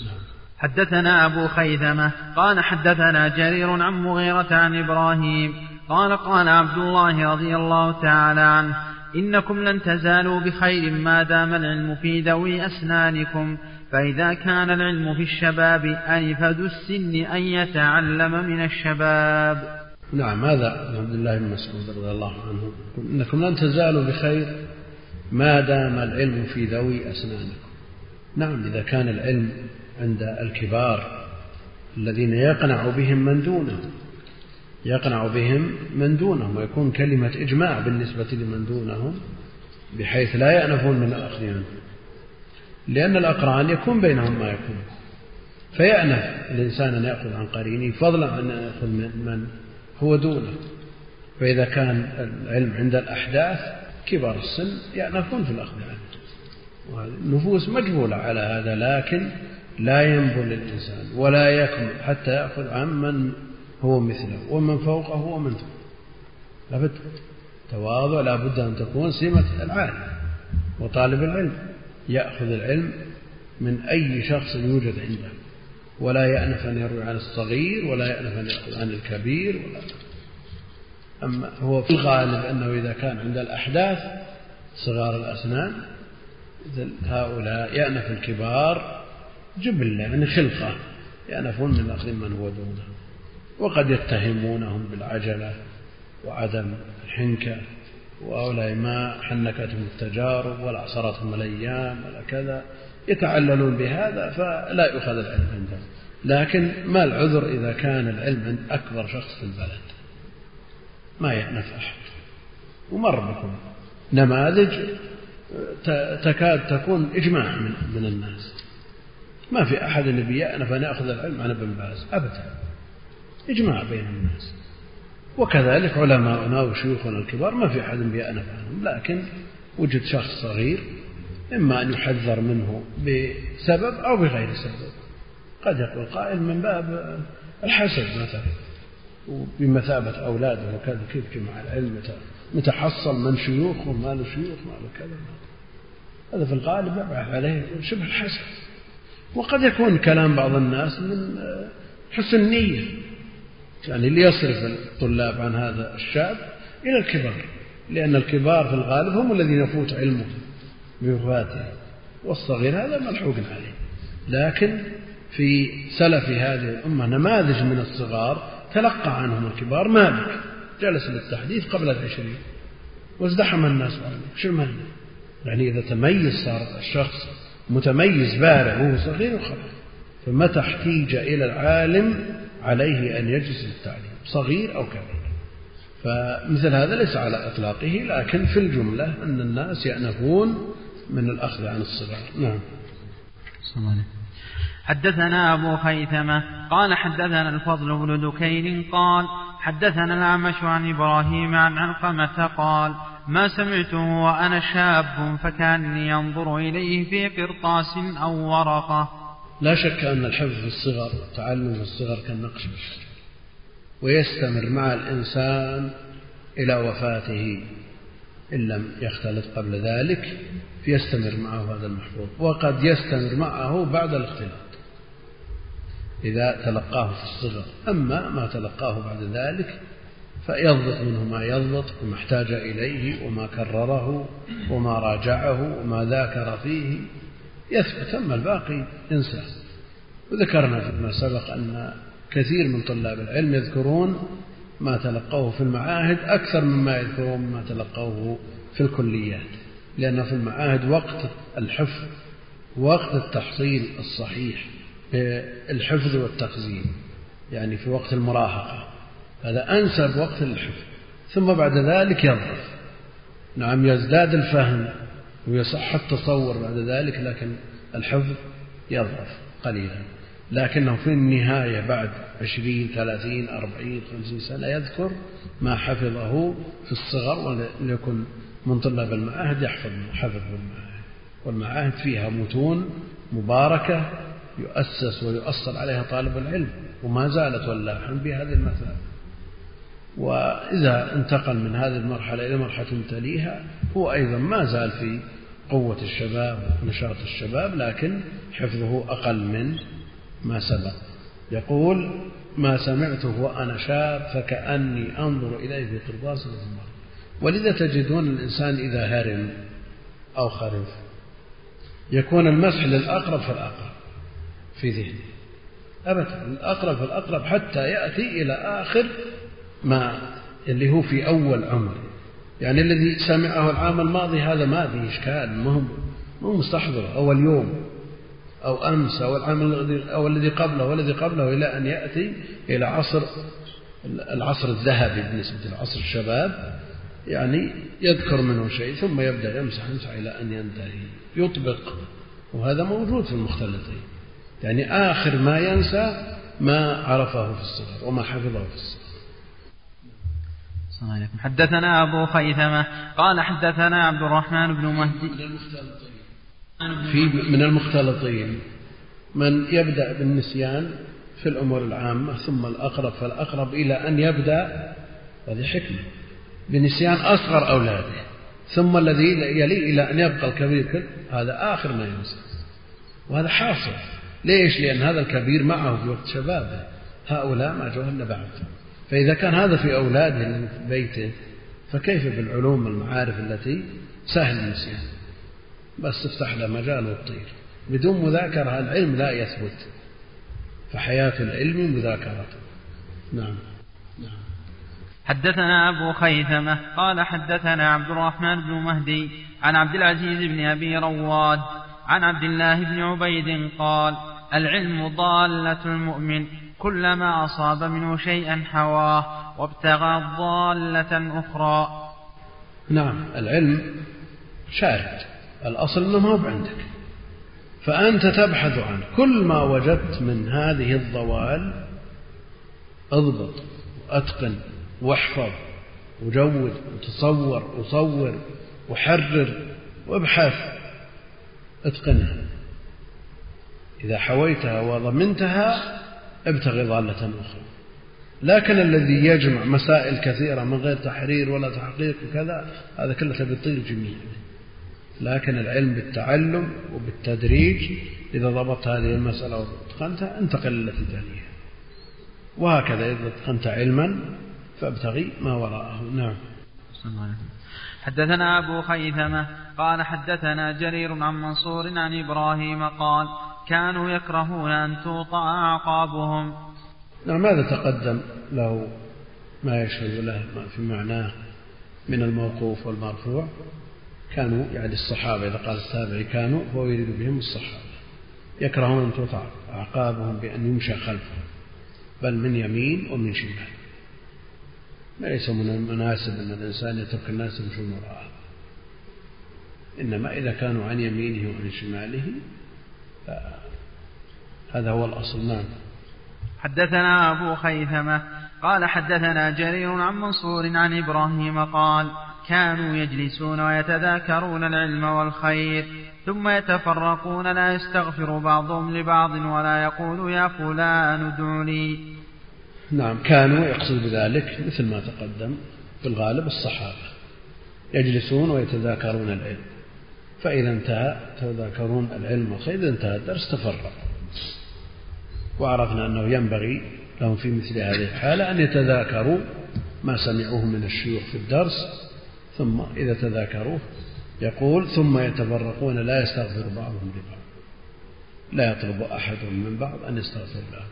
نعم. حدثنا أبو خيثمة قال حدثنا جرير عن مغيرة عن إبراهيم قال قال عبد الله رضي الله تعالى عنه إنكم لن تزالوا بخير ما دام العلم في ذوي أسنانكم فإذا كان العلم في الشباب أنفد السن أن يتعلم من الشباب. نعم هذا عبد الله بن مسعود رضي الله عنه. إنكم لن تزالوا بخير ما دام العلم في ذوي أسنانكم. نعم إذا كان العلم عند الكبار الذين يقنع بهم من دونهم يقنع بهم من دونهم ويكون كلمة إجماع بالنسبة لمن دونهم بحيث لا يأنفون من الأخذ عنه لأن الأقران يكون بينهم ما يكون. فيأنف الإنسان أن يأخذ عن قرينه فضلا عن أن يأخذ من من هو دونه. فإذا كان العلم عند الأحداث كبار السن يأنفون في الأخذ عنه والنفوس مجبولة على هذا لكن لا ينبل الإنسان ولا يكمل حتى يأخذ عن من هو مثله ومن فوقه ومن تحته لابد تواضع لابد أن تكون سمة العالم وطالب العلم. يأخذ العلم من أي شخص يوجد عنده. ولا يأنف أن يروي عن الصغير ولا يأنف أن يأخذ عن الكبير. ولا أما هو في الغالب أنه إذا كان عند الأحداث صغار الأسنان هؤلاء يأنف الكبار جبلة يعني خلقة يأنفون من أخذ من هو دونه. وقد يتهمونهم بالعجلة وعدم الحنكة وهؤلاء ما حنكتهم التجارب ولا عصرتهم الأيام ولا كذا يتعللون بهذا فلا يؤخذ العلم عندهم. لكن ما العذر إذا كان العلم عند أكبر شخص في البلد؟ ما يأنف أحد. ومر بكم نماذج تكاد تكون إجماع من, من الناس. ما في أحد يبي يأنف أن يأخذ العلم عن ابن باز أبدا. إجماع بين الناس. وكذلك علماؤنا وشيوخنا الكبار ما في أحد بيأنف عنهم لكن وجد شخص صغير إما أن يحذر منه بسبب أو بغير سبب. قد يقول قائل من باب الحسد مثلا وبمثابة أولاده وكذا كيف جمع العلم؟ متى من شيوخ وما له شيوخ ما له كذا. هذا في الغالب يبعث عليه شبه الحسد. وقد يكون كلام بعض الناس من حسن نية. يعني ليصرف الطلاب عن هذا الشاب إلى الكبار لأن الكبار في الغالب هم الذين يفوت علمه بوفاته والصغير هذا ملحوق عليه. لكن في سلف هذه الأمة نماذج من الصغار تلقى عنهم الكبار مالك جلس للتحديث قبل العشرين وازدحم الناس عليه. شو المانع يعني إذا تميز صار الشخص متميز بارع وهو صغير وخلاص فمتى احتيج إلى العالم عليه أن يجلس للتعليم صغير أو كبير. فمثل هذا ليس على إطلاقه لكن في الجملة أن الناس يأنفون من الأخذ عن الصغار. نعم. حدثنا أبو خيثمة قال حدثنا الفضل بن دكين قال حدثنا الأعمش عن إبراهيم عن علقمة قال ما سمعته وأنا شاب فكانني ينظر إليه في قرطاس أو ورقة. لا شك أن الحفظ في الصغر تعلم في الصغر كالنقش بالحجر ويستمر مع الإنسان إلى وفاته إن لم يختلط قبل ذلك يستمر معه هذا المحفوظ وقد يستمر معه بعد الاختلاط إذا تلقاه في الصغر. أما ما تلقاه بعد ذلك فيضبط منه ما يضبط وما احتاج إليه وما كرره وما راجعه وما ذاكر فيه يثبت أما الباقي ينسى. وذكرنا فيما سبق أن كثير من طلاب العلم يذكرون ما تلقوه في المعاهد أكثر مما يذكرون ما تلقوه في الكليات لأن في المعاهد وقت الحفظ وقت التحصيل الصحيح الحفظ والتخزين يعني في وقت المراهقة. هذا أنسب وقت للحفظ ثم بعد ذلك يضعف. نعم يزداد الفهم. ويصح التصور بعد ذلك لكن الحفظ يضعف قليلا. لكنه في النهاية بعد عشرين ثلاثين أربعين خمسين سنة يذكر ما حفظه في الصغر وليكن من طلاب المعاهد يحفظ حفظ المعاهد والمعاهد فيها متون مباركة يؤسس ويؤصل عليها طالب العلم وما زالت ولاحا بهذه المثابة وإذا انتقل من هذه المرحلة إلى مرحلة تليها هو أيضا ما زال في قوة الشباب ونشاط الشباب لكن حفظه أقل من ما سبق. يقول ما سمعته وأنا شاب فكأني أنظر إليه في قرطاس المر ولذا تجدون الإنسان إذا هرم أو خرف؟ يكون المسح للأقرب فالأقرب في ذهنه. أبدا الأقرب فالأقرب حتى يأتي إلى آخر ما اللي هو في أول عمره. يعني الذي سمعه العام الماضي هذا ما فيه إشكال مهم مو مستحضر. أو اليوم أو أمس أو العام أو الذي قبله والذي قبله إلى أن يأتي إلى عصر العصر الذهبي بالنسبة لعصر الشباب. يعني يذكر منه شيء ثم يبدأ يمسح يمسح إلى أن ينتهي يطبق. وهذا موجود في المختلطين. يعني آخر ما ينسى ما عرفه في الصغر وما حفظه في الصغر. عليكم. حدثنا أبو خيثمة قال حدثنا عبد الرحمن بن مهدي. في من المختلطين. من يبدأ بالنسيان في الأمور العامة ثم الأقرب فالأقرب إلى أن يبدأ هذه حكمة. بنسيان أصغر أولاده. ثم الذي يلي إلى أن يبقى الكبير هذا آخر ما ينسى. وهذا حاصل. ليش؟ لأن هذا الكبير معه في وقت شبابه. هؤلاء ما إلا بعد. فإذا كان هذا في أولاده في بيته فكيف بالعلوم والمعارف التي سهل النسيان؟ بس تفتح له مجال وتطير. بدون مذاكرة العلم لا يثبت. فحياة العلم مذاكرته نعم. نعم. حدثنا أبو خيثمة قال حدثنا عبد الرحمن بن مهدي عن عبد العزيز بن أبي رواد عن عبد الله بن عبيد قال العلم ضالة المؤمن كلما أصاب منه شيئا حواه وابتغى ضالة أخرى. نعم العلم شارد الأصل أنه ما هو عندك فأنت تبحث عنه كل ما وجدت من هذه الضوال اضبط وأتقن واحفظ وجود وتصور وصور وحرر وابحث اتقنها. إذا حويتها وضمنتها ابتغي ضالة أخرى. لكن الذي يجمع مسائل كثيرة من غير تحرير ولا تحقيق وكذا هذا كله تبي تطير جميعا لكن العلم بالتعلم وبالتدريج إذا ضبطت هذه المسألة واتقنتها انتقل التي تليها وهكذا إذا اتقنت علما فابتغي ما وراءه. نعم. حدثنا أبو خيثمة قال حدثنا جرير عن منصور عن إبراهيم قال كانوا يكرهون أن توطأ أعقابهم. نعم هذا تقدم له؟ ما يشهد له ما في معناه من الموقوف والمرفوع؟ كانوا يعني الصحابة إذا قال التابعي كانوا فهو يريد بهم الصحابة. يكرهون أن توطأ أعقابهم بأن يمشى خلفهم بل من يمين ومن شمال. ليس من المناسب أن الإنسان يترك الناس يمشون وراءه. إنما إذا كانوا عن يمينه وعن شماله هذا هو الأصل نعم. حدثنا أبو خيثمة قال حدثنا جرير عن منصور عن إبراهيم قال كانوا يجلسون ويتذاكرون العلم والخير ثم يتفرقون لا يستغفر بعضهم لبعض ولا يقول يا فلان ادع لي. نعم كانوا يقصد بذلك مثل ما تقدم في الغالب الصحابة يجلسون ويتذاكرون العلم. فإذا انتهى يتذاكرون العلم والخير إذا انتهى الدرس تفرق. وعرفنا أنه ينبغي لهم في مثل هذه الحالة أن يتذاكروا ما سمعوه من الشيوخ في الدرس ثم إذا تذاكروه يقول ثم يتفرقون لا يستغفر بعضهم لبعض. لا يطلب أحد من بعض أن يستغفر له.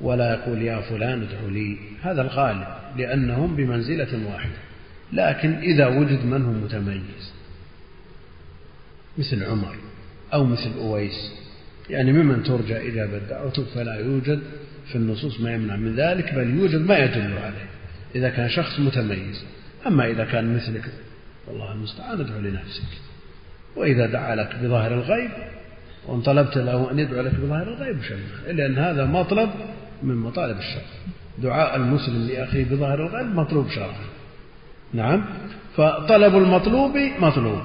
ولا يقول يا فلان ادعو لي. هذا الغالب لأنهم بمنزلة واحدة. لكن إذا وجد من هو متميز مثل عمر أو مثل أويس يعني ممن ترجى إجابة دعوته فلا يوجد في النصوص ما يمنع من ذلك بل يوجد ما يدل عليه. إذا كان شخص متميز أما إذا كان مثلك والله المستعان ادعو لنفسك. وإذا دعا لك بظاهر الغيب وان طلبت له أن يدعو لك بظاهر الغيب شيء إلا أن هذا مطلب من مطالب الشرع. دعاء المسلم لأخيه بظاهر الغيب مطلوب شرعا. نعم فطلب المطلوب مطلوب.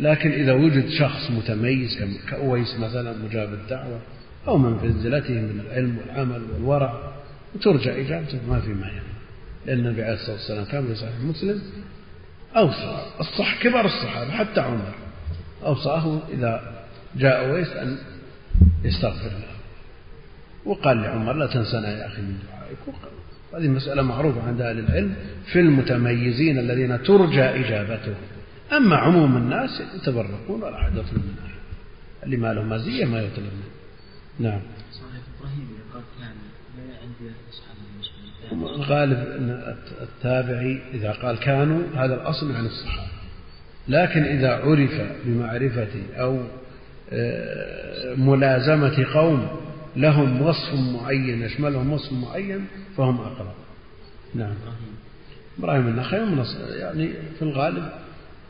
لكن إذا وجد شخص متميز كأويس مثلا مجاب الدعوة أو من في منزلته من العلم والعمل والورع وترجى إجابته ما في ما يمنع لأن النبي عليه الصلاة والسلام كان في صحيح مسلم أوصى الصح كبار الصحابة حتى عمر. أوصاه إذا جاء ويس أن يستغفر له. وقال لعمر لا تنسنا يا أخي من دعائك. هذه مسألة معروفة عند أهل العلم في المتميزين الذين ترجى إجابتهم أما عموم الناس يتبركون ولا أحد يطلب من أحد اللي ما له مزية ما يطلب منه نعم. صحيح. إبراهيم قال كان لا عندي أصحاب الغالب أن التابعي إذا قال كانوا هذا الأصل عن الصحابة. لكن إذا عرف بمعرفة أو آه، ملازمة قوم لهم وصف معين يشملهم وصف معين فهم أقرب. نعم. إبراهيم. النخعي يعني في الغالب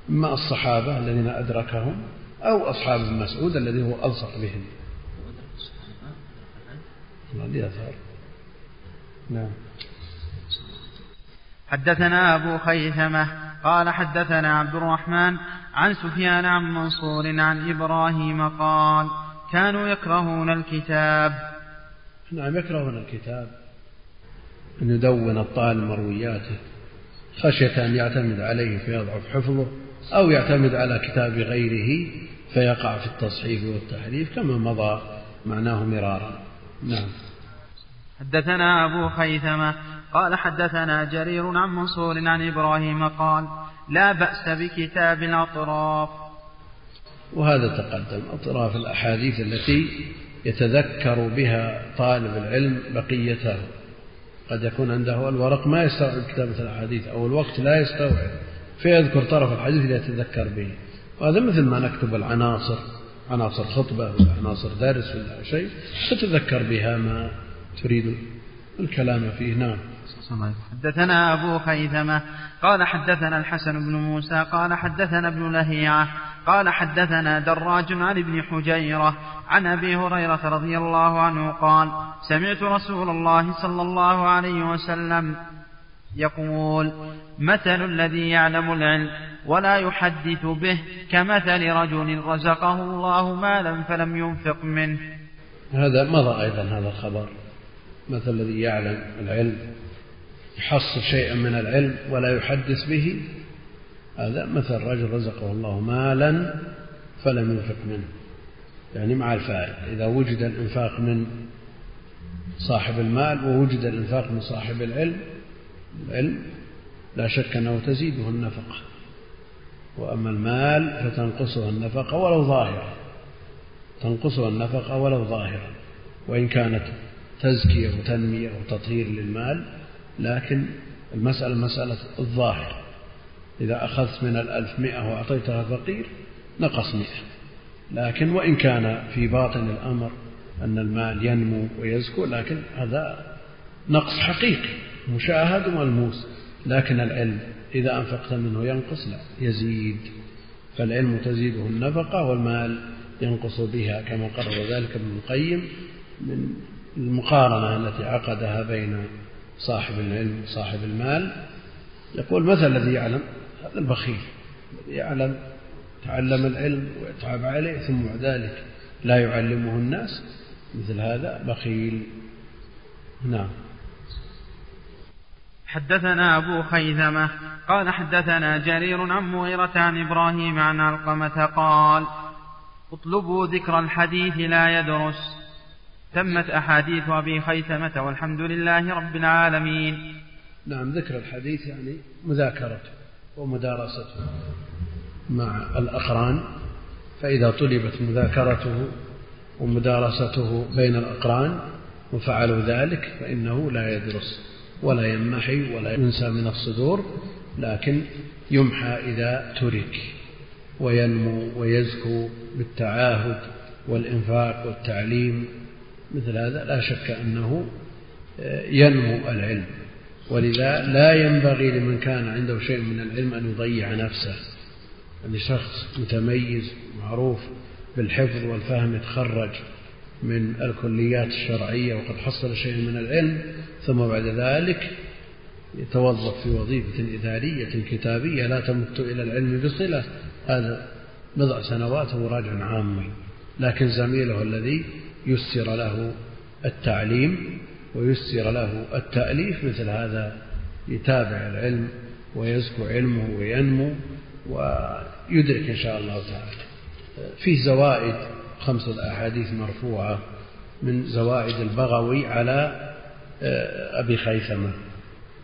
إما الصحابة الذين أدركهم أو أصحاب ابن مسعود الذي هو ألصق بهم؟ نعم. حدثنا أبو خيثمة قال حدثنا عبد الرحمن عن سفيان عن منصور عن إبراهيم قال كانوا يكرهون الكتاب. نعم يكرهون الكتاب. أن يدون الطالب مروياته خشية أن يعتمد عليه فيضعف حفظه. أو يعتمد على كتاب غيره فيقع في التصحيف والتحريف كما مضى معناه مرارا. نعم. حدثنا أبو خيثمة قال حدثنا جرير عن منصور عن إبراهيم قال لا بأس بكتاب الأطراف. وهذا تقدم. أطراف الأحاديث التي يتذكر بها طالب العلم بقيته قد يكون عنده الورق ما يستوعب كتابة الأحاديث أو الوقت لا يستوعب. فيذكر طرف الحديث ليتذكر به. وهذا مثل ما نكتب العناصر عناصر خطبة ولا عناصر درس ولا شيء تتذكر بها ما تريد الكلام فيه. نعم. حدثنا أبو خيثمة قال حدثنا الحسن بن موسى قال حدثنا ابن لهيعة قال حدثنا دراج عن ابن حجيرة عن أبي هريرة رضي الله عنه قال سمعت رسول الله صلى الله عليه وسلم يقول مثل الذي يعلم العلم ولا يحدث به كمثل رجل رزقه الله مالا فلم ينفق منه. هذا مضى أيضا هذا الخبر. مثل الذي يعلم العلم يحصل شيئا من العلم ولا يحدث به هذا مثل رجل رزقه الله مالا فلم ينفق منه. يعني مع الفائد إذا وجد الإنفاق من صاحب المال ووجد الإنفاق من صاحب العلم العلم لا شك أنه تزيده النفقة. وأما المال فتنقصه النفقة ولو ظاهرة. تنقصه النفقة ولو ظاهرة. وإن كانت تزكية وتنمية وتطهير للمال لكن المسألة مسألة الظاهر. إذا أخذت من الألف مئة وأعطيتها فقير نقص مئة. لكن وإن كان في باطن الأمر أن المال ينمو ويزكو لكن هذا نقص حقيقي مشاهد وملموس. لكن العلم إذا أنفقت منه ينقص لا يزيد. فالعلم تزيده النفقة والمال ينقص بها كما قرر ذلك ابن القيم من المقارنة التي عقدها بين صاحب العلم وصاحب المال. يقول مثل الذي يعلم؟ هذا البخيل. الذي يعلم تعلم العلم ويتعب عليه ثم بعد ذلك لا يعلمه الناس. مثل هذا بخيل. نعم. حدثنا أبو خيثمة قال حدثنا جرير عن مغيرة عن إبراهيم عن علقمة قال اطلبوا ذكر الحديث لا يدرس. تمت أحاديث أبي خيثمة والحمد لله رب العالمين. نعم ذكر الحديث يعني مذاكرته ومدارسته مع الأقران فإذا طلبت مذاكرته ومدارسته بين الأقران وفعلوا ذلك فإنه لا يدرس. ولا يمحي ولا ينسى من الصدور لكن يمحى إذا ترك وينمو ويزكو بالتعاهد والإنفاق والتعليم. مثل هذا لا شك أنه آه، ينمو العلم. ولذا لا ينبغي لمن كان عنده شيء من العلم أن يضيع نفسه. يعني شخص متميز معروف بالحفظ والفهم يتخرج من الكليات الشرعية وقد حصل شيء من العلم ثم بعد ذلك يتوظف في وظيفة إدارية كتابية لا تمت إلى العلم بصلة. هذا بضع سنوات هو راجع عامي. لكن زميله الذي يسر له التعليم ويسر له التأليف مثل هذا يتابع العلم ويزكو علمه وينمو ويدرك إن شاء الله تعالى. فيه زوائد خمسة أحاديث مرفوعة من زوائد البغوي على أبي خيثمة.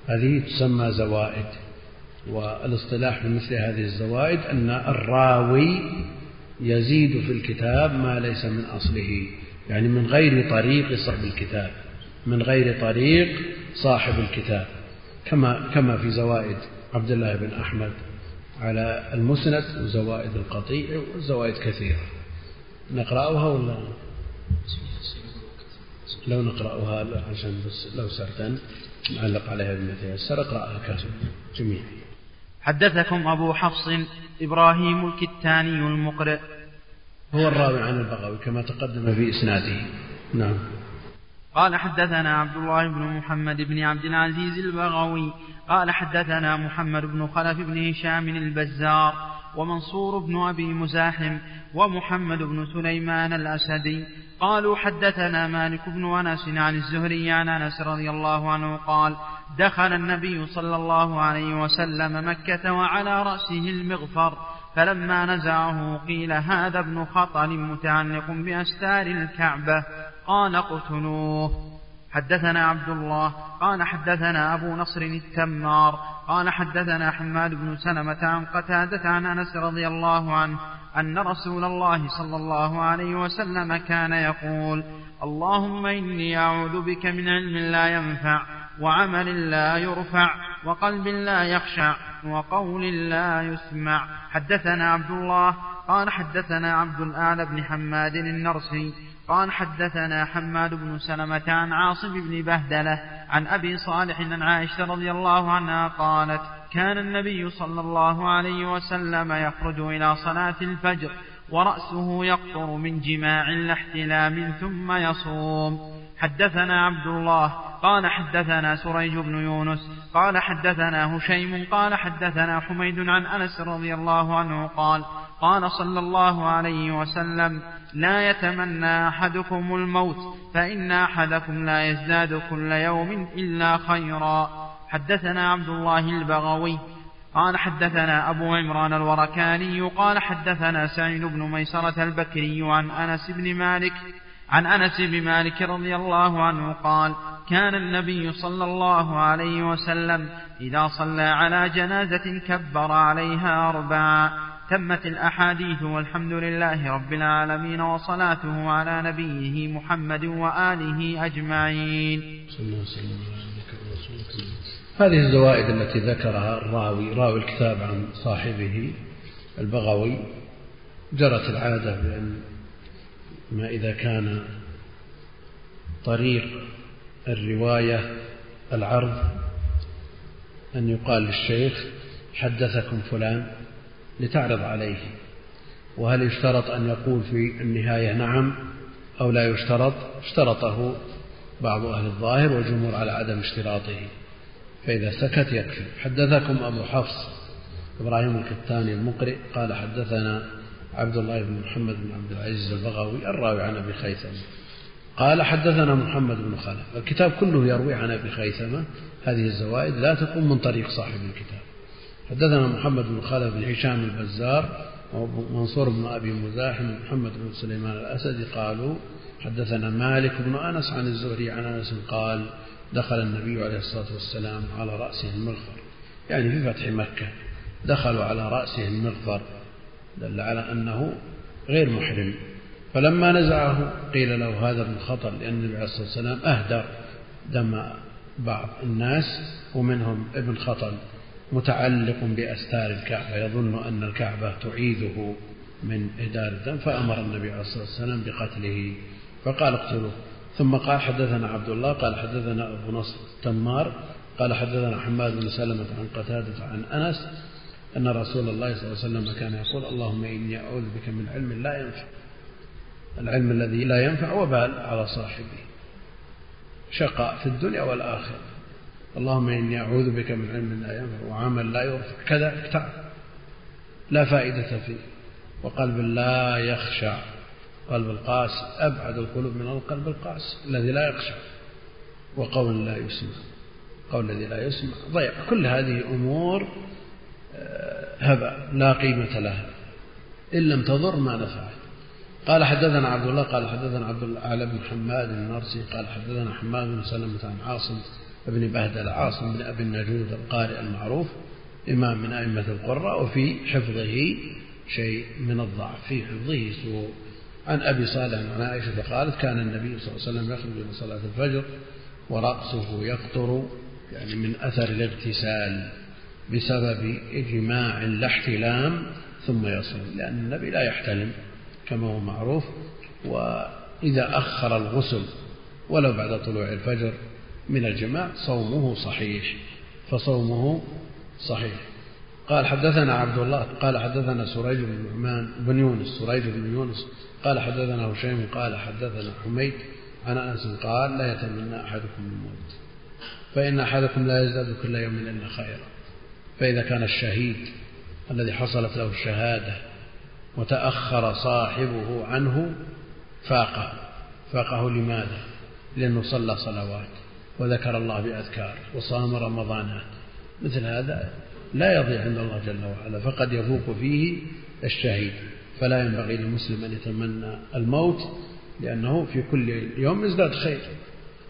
هذه تسمى زوائد والاصطلاح في مثل هذه الزوائد أن الراوي يزيد في الكتاب ما ليس من أصله يعني من غير طريق صاحب الكتاب من غير طريق صاحب الكتاب كما كما في زوائد عبد الله بن أحمد على المسند وزوائد القطيع وزوائد كثيرة. نقرأها ولا؟ لو نقرأها عشان بس لو سرتن نعلق عليها بما تيسر اقرأها كاتب جميعا حدثكم أبو حفص إبراهيم الكتاني المقرئ. هو الراوي عن البغوي كما تقدم في إسناده. نعم. قال حدثنا عبد الله بن محمد بن عبد العزيز البغوي. قال حدثنا محمد بن خلف بن هشام البزار ومنصور بن أبي مزاحم ومحمد بن سليمان الأسدي. قالوا حدثنا مالك بن أنس عن الزهري عن أنس رضي الله عنه قال دخل النبي صلى الله عليه وسلم مكة وعلى رأسه المغفر فلما نزعه قيل هذا ابن خطل متعلق بأستار الكعبة. قال اقتلوه. حدثنا عبد الله قال حدثنا أبو نصر التمار قال حدثنا حماد بن سلمة عن قتادة عن أنس رضي الله عنه أن رسول الله صلى الله عليه وسلم كان يقول اللهم إني أعوذ بك من علم لا ينفع وعمل لا يرفع وقلب لا يخشع وقول لا يسمع. حدثنا عبد الله قال حدثنا عبد الأعلى بن حماد النرسي قال حدثنا حماد بن سلمة عن عاصم بن بهدلة عن أبي صالح عن عائشة رضي الله عنها قالت كان النبي صلى الله عليه وسلم يخرج إلى صلاة الفجر ورأسه يقطر من جماع لاحتلام ثم يصوم. حدثنا عبد الله قال حدثنا سريج بن يونس قال حدثنا هشيم قال حدثنا حميد عن أنس رضي الله عنه قال قال صلى الله عليه وسلم لا يتمنى أحدكم الموت فإن أحدكم لا يزداد كل يوم إلا خيرا. حدثنا عبد الله البغوي قال حدثنا أبو عمران الوركاني قال حدثنا سعيد بن ميسرة البكري عن أنس بن مالك عن أنس بن مالك رضي الله عنه قال كان النبي صلى الله عليه وسلم إذا صلى على جنازة كبر عليها أربعا تمت الأحاديث والحمد لله رب العالمين وصلاته على نبيه محمد وآله أجمعين. هذه الزوائد التي ذكرها الراوي راوي الكتاب عن صاحبه البغوي جرت العادة بأن ما إذا كان طريق الرواية العرض أن يقال للشيخ حدثكم فلان لتعرض عليه وهل يشترط أن يقول في النهاية نعم أو لا يشترط؟ اشترطه بعض أهل الظاهر والجمهور على عدم اشتراطه. فإذا سكت يكفي. حدثكم أبو حفص إبراهيم الكتاني المقرئ قال حدثنا عبد الله بن محمد بن عبد العزيز البغوي الراوي عن أبي خيثمة. قال حدثنا محمد بن خلف الكتاب كله يروي عن أبي خيثمة. هذه الزوائد لا تكون من طريق صاحب الكتاب. حدثنا محمد بن خلف بن هشام البزار ومنصور بن أبي مزاحم ومحمد بن سليمان الأسدي قالوا حدثنا مالك بن أنس عن الزهري عن أنس قال دخل النبي عليه الصلاة والسلام على رأسه المغفر. يعني في فتح مكة دخلوا على رأسه المغفر. دل على أنه غير محرم. فلما نزعه قيل له هذا ابن خطر لأن النبي عليه الصلاة والسلام أهدر دم بعض الناس ومنهم ابن خطل متعلق بأستار الكعبة. يظن أن الكعبة تعيذه من إهدار الدم فأمر النبي عليه الصلاة والسلام بقتله فقال اقتلوه. ثم قال حدثنا عبد الله قال حدثنا أبو نصر تمار قال حدثنا حماد بن سلمة عن قتادة عن أنس أن رسول الله صلى الله عليه وسلم كان يقول اللهم إني أعوذ بك من علم لا ينفع. العلم الذي لا ينفع وبال على صاحبه. شقاء في الدنيا والآخرة. اللهم إني أعوذ بك من علم لا ينفع وعمل لا يرفع كذا تعب لا فائدة فيه. وقلب لا يخشع قلب القاس أبعد القلوب من القلب القاس. الذي لا يخشع وقول لا يسمع. القول الذي لا يسمع. ضيع. كل هذه أمور هبة لا قيمة لها إن لم تضر ما نفعت. قال حدثنا عبد الله قال حدثنا عبد الأعلى بن حماد النرسي قال حدثنا حماد بن سلمة عن عاصم بن بهدل عاصم بن أبي النجود القارئ المعروف إمام من أئمة القراء وفي حفظه شيء من الضعف. في حفظه سوء. عن أبي صالح عن عائشة قالت كان النبي صلى الله عليه وسلم يخرج إلى صلاة الفجر ورأسه يقطر يعني من أثر الاغتسال. بسبب إجماع لا احتلام ثم يصل لأن النبي لا يحتلم كما هو معروف وإذا أخر الغسل ولو بعد طلوع الفجر من الجماع صومه صحيح فصومه صحيح. قال حدثنا عبد الله قال حدثنا سريج بن نعمان بن يونس سريج بن يونس قال حدثنا هشيم قال حدثنا حميد عن أنس قال لا يتمنى أحدكم الموت فإن أحدكم لا يزداد كل يوم إلا خيرا. فإذا كان الشهيد الذي حصلت له الشهادة وتأخر صاحبه عنه فاقه. فاقه لماذا؟ لأنه صلى صلوات وذكر الله بأذكار وصام رمضانات. مثل هذا لا يضيع عند الله جل وعلا فقد يفوق فيه الشهيد. فلا ينبغي للمسلم أن يتمنى الموت لأنه في كل يوم يزداد خير.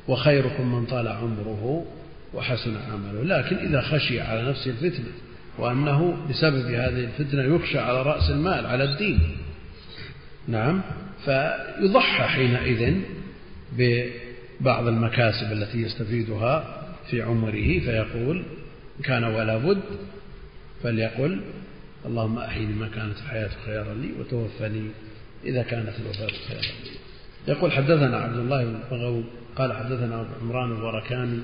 وخيركم من طال عمره وحسن عمله. لكن إذا خشي على نفسه الفتنة وأنه بسبب هذه الفتنة يخشى على رأس المال على الدين. نعم. فيضحى حينئذ ببعض المكاسب التي يستفيدها في عمره فيقول كان ولا بد. فليقل اللهم أحيني ما كانت الحياة خيرا لي وتوفني إذا كانت الوفاة خيرا لي. يقول حدثنا عبد الله بن قال حدثنا عمران الوركاني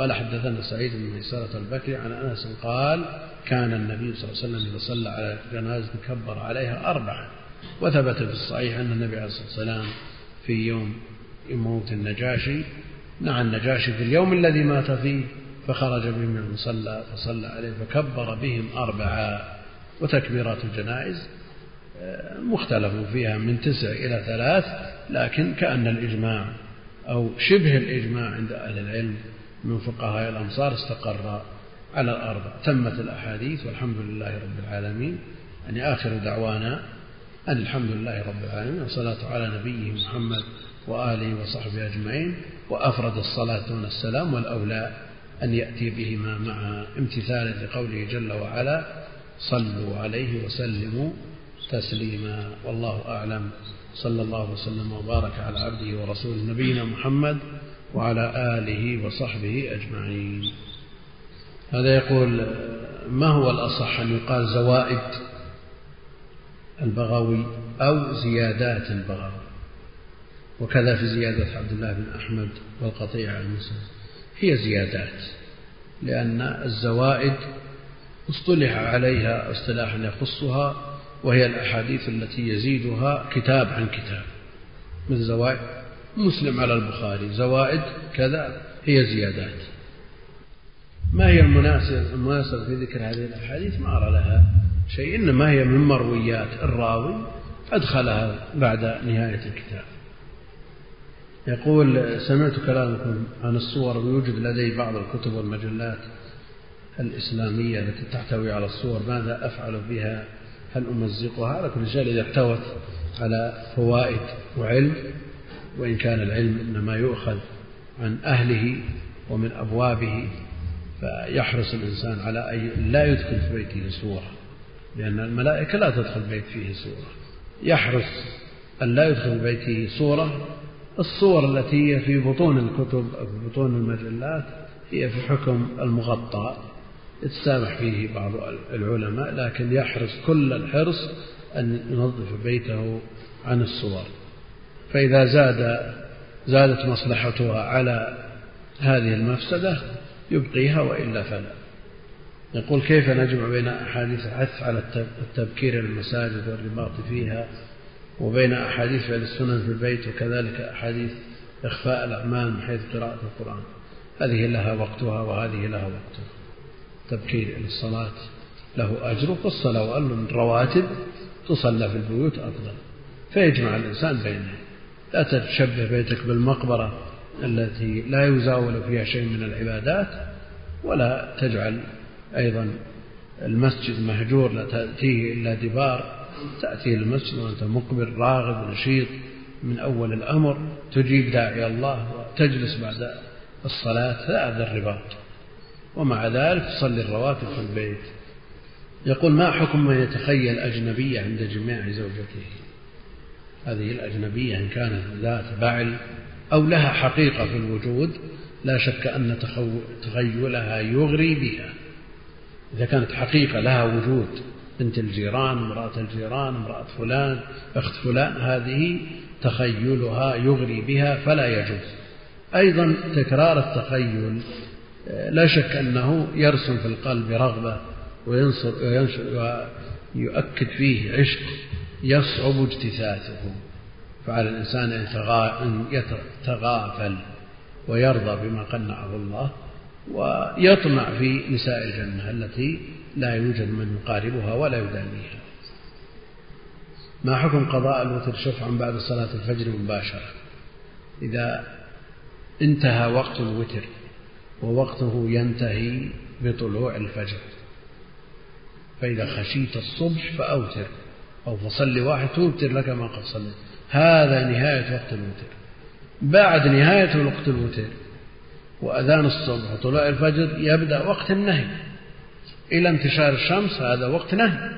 قال حدثنا سعيد بن ميسرة البكري عن أنس قال كان النبي صلى الله عليه وسلم إذا صلى على جنازة كبر عليها أربعة وثبت في الصحيح أن النبي عليه الصلاة والسلام في يوم موت النجاشي نعى النجاشي في اليوم الذي مات فيه فخرج بهم من المصلى فصلى عليه فكبر بهم أربعا وتكبيرات الجنائز آه، مختلف فيها من تسع إلى ثلاث لكن كأن الإجماع أو شبه الإجماع عند أهل العلم من فقهاء الأمصار استقر على الأربع تمت الأحاديث والحمد لله رب العالمين. يعني آخر دعوانا أن الحمد لله رب العالمين والصلاة على نبيه محمد وآله وصحبه أجمعين. وأفرد الصلاة دون السلام والأولى أن يأتي بهما مع امتثالا لقوله جل وعلا صلوا عليه وسلموا تسليما والله أعلم. صلى الله وسلم وبارك على عبده ورسوله نبينا محمد وعلى آله وصحبه أجمعين. هذا يقول ما هو الأصح أن يقال زوائد البغوي أو زيادات البغوي؟ وكذا في زيادة عبد الله بن أحمد والقطيع المسلم هي زيادات لأن الزوائد اصطلح عليها اصطلاحا يخصها وهي الأحاديث التي يزيدها كتاب عن كتاب. مثل زوائد؟ مسلم على البخاري زوائد كذا هي زيادات. ما هي المناسب المناسب في ذكر هذه الأحاديث؟ ما أرى لها شيء إنما هي من مرويات الراوي أدخلها بعد نهاية الكتاب. يقول سمعت كلامكم عن الصور ويوجد لدي بعض الكتب والمجلات الإسلامية التي تحتوي على الصور ماذا أفعل بها؟ هل أمزقها؟ على كل شيء إذا احتوت على فوائد وعلم وإن كان العلم إنما يؤخذ عن أهله ومن أبوابه فيحرص الإنسان على أن لا يدخل في بيته سورة لأن الملائكة لا تدخل بيت فيه سورة. يحرص أن لا يدخل بيته سورة. الصور التي هي في بطون الكتب أو في بطون المجلات هي في حكم المغطى. يتسامح فيه بعض العلماء لكن يحرص كل الحرص أن ينظف بيته عن الصور. فإذا زاد زادت مصلحتها على هذه المفسدة يبقيها وإلا فلا. يقول كيف نجمع بين أحاديث الحث على التبكير المساجد والرباط فيها وبين أحاديث فعل السنن في البيت وكذلك أحاديث إخفاء الأعمال من حيث قراءة القرآن. هذه لها وقتها وهذه لها وقتها. تبكير إلى الصلاة له أجر والصلاة من الرواتب تصلى في البيوت أفضل. فيجمع الإنسان بينهم لا تشبه بيتك بالمقبرة التي لا يزاول فيها شيء من العبادات ولا تجعل أيضا المسجد مهجور لا تأتيه إلا دبار. تأتي المسجد وأنت مقبل راغب نشيط من أول الأمر. تجيب داعي الله وتجلس بعد الصلاة هذا الرباط. ومع ذلك تصلي الرواتب في البيت. يقول ما حكم من يتخيل أجنبية عند جماع زوجته؟ هذه الأجنبية إن كانت ذات بعل أو لها حقيقة في الوجود لا شك أن تخيلها يغري بها. إذا كانت حقيقة لها وجود بنت الجيران امرأة الجيران امرأة فلان أخت فلان هذه تخيلها يغري بها فلا يجوز. أيضا تكرار التخيل لا شك أنه يرسم في القلب رغبة وينصر ويؤكد فيه عشق. يصعب اجتثاثه فعلى الإنسان أن يتغافل ويرضى بما قنعه الله ويطمع في نساء الجنة التي لا يوجد من يقاربها ولا يدانيها. ما حكم قضاء الوتر؟ شفعا بعد صلاة الفجر مباشرة. إذا انتهى وقت الوتر ووقته ينتهي بطلوع الفجر فإذا خشيت الصبح فأوتر. أو فصل واحد توتر لك ما قد صليت. هذا نهاية وقت الوتر. بعد نهاية وقت الوتر وأذان الصبح وطلوع الفجر يبدأ وقت النهي. إلى انتشار الشمس هذا وقت نهي.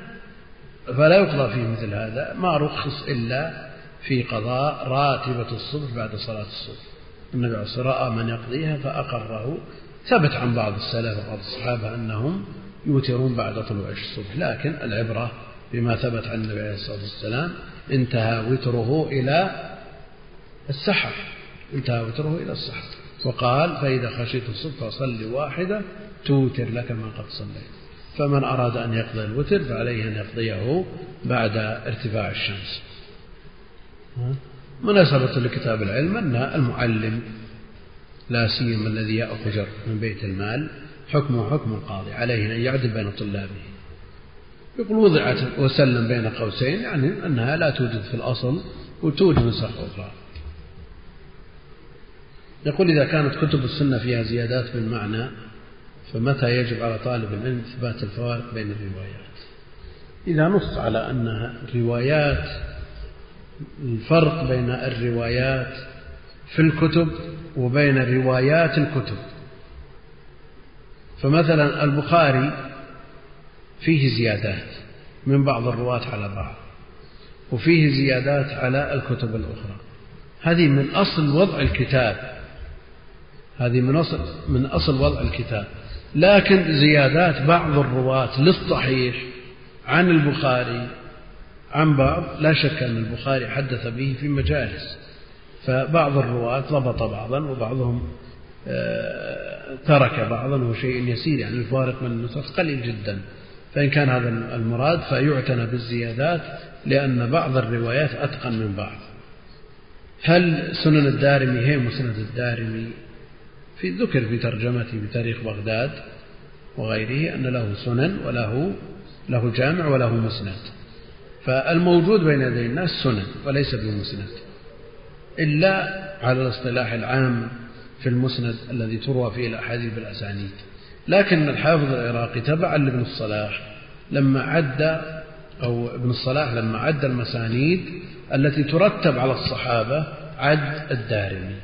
فلا يقضى فيه مثل هذا. ما رخص إلا في قضاء راتبة الصبح بعد صلاة الصبح. النبي عليه الصلاة رأى من يقضيها فأقره. ثبت عن بعض السلف وبعض الصحابة أنهم يوترون بعد طلوع الصبح. لكن العبرة بما ثبت عن النبي عليه الصلاة والسلام انتهى وتره إلى السحر. انتهى وتره إلى السحر. وقال فإذا خشيت الصبح فصل واحدة توتر لك ما قد صليت. فمن أراد أن يقضي الوتر فعليه أن يقضيه بعد ارتفاع الشمس. مناسبة لكتاب العلم أن المعلم لا سيما الذي يأخذ من بيت المال حكمه حكم القاضي عليه أن يعدل بين طلابه. يقول وضعت وسلم بين قوسين يعني أنها لا توجد في الأصل وتوجد نسخ أخرى. يقول إذا كانت كتب السنة فيها زيادات بالمعنى فمتى يجب على طالب العلم إثبات الفوارق بين الروايات؟ إذا نص على أن الروايات الفرق بين الروايات في الكتب وبين روايات الكتب. فمثلا البخاري فيه زيادات من بعض الرواة على بعض وفيه زيادات على الكتب الأخرى. هذه من أصل وضع الكتاب. هذه من أصل من أصل وضع الكتاب. لكن زيادات بعض الرواة للصحيح عن البخاري عن بعض لا شك أن البخاري حدث به في مجالس. فبعض الرواة ضبط بعضا وبعضهم آه، ترك بعضا وهو شيء يسير. يعني الفارق من النسخ قليل جدا. فإن كان هذا المراد فيعتنى بالزيادات لأن بعض الروايات أتقن من بعض. هل سنن الدارمي هي مسند الدارمي؟ في ذكر في ترجمته بتاريخ بغداد وغيره أن له سنن وله له جامع وله مسند. فالموجود بين يدي الناس سنن وليس بمسند. إلا على الاصطلاح العام في المسند الذي تروى فيه الأحاديث بالأسانيد. لكن الحافظ العراقي تبعا لابن الصلاح لما عد أو ابن الصلاح لما عد المسانيد التي ترتب على الصحابة عد الدارمي.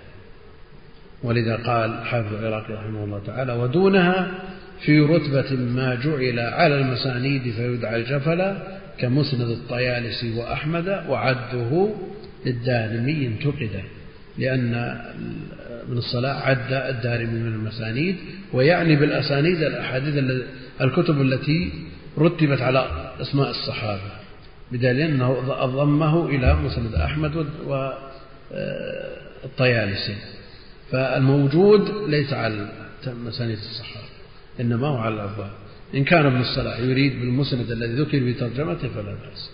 ولذا قال حافظ العراقي رحمه الله تعالى ودونها في رتبة ما جعل على المسانيد فيدعى الجفلا كمسند الطيالسي وأحمد وعده للدارمي انتقد لأن ابن الصلاح عد الدارمي من المسانيد ويعني بالأسانيد الأحاديث الكتب التي رتبت على أسماء الصحابة بدليل أنه ضمه إلى مسند أحمد والطيالسي فالموجود ليس على مسانيد الصحابة إنما هو على الأبواب. إن كان ابن الصلاح يريد بالمسند الذي ذكر في ترجمته فلا بأس.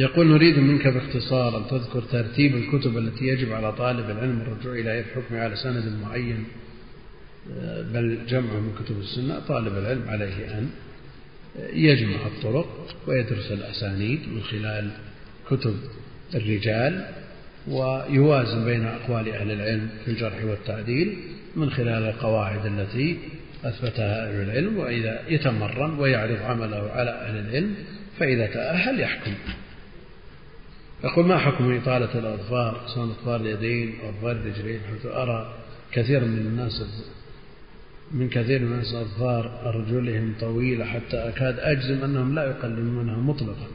يقول نريد منك باختصار أن تذكر ترتيب الكتب التي يجب على طالب العلم الرجوع إليها في حكم على سند معين بل جمعه من كتب السنة طالب العلم عليه أن يجمع الطرق ويدرس الأسانيد من خلال كتب الرجال ويوازن بين أقوال أهل العلم في الجرح والتعديل من خلال القواعد التي أثبتها أهل العلم وإذا يتمرن ويعرض عمله على أهل العلم فإذا تأهل يحكم. يقول ما حكم إطالة الأظفار؟ سواء أظفار اليدين أو أظفار الرجلين حيث أرى كثير من الناس من كثير من الناس أظفار رجلهم طويلة حتى أكاد أجزم أنهم لا يقلمونها مطلقا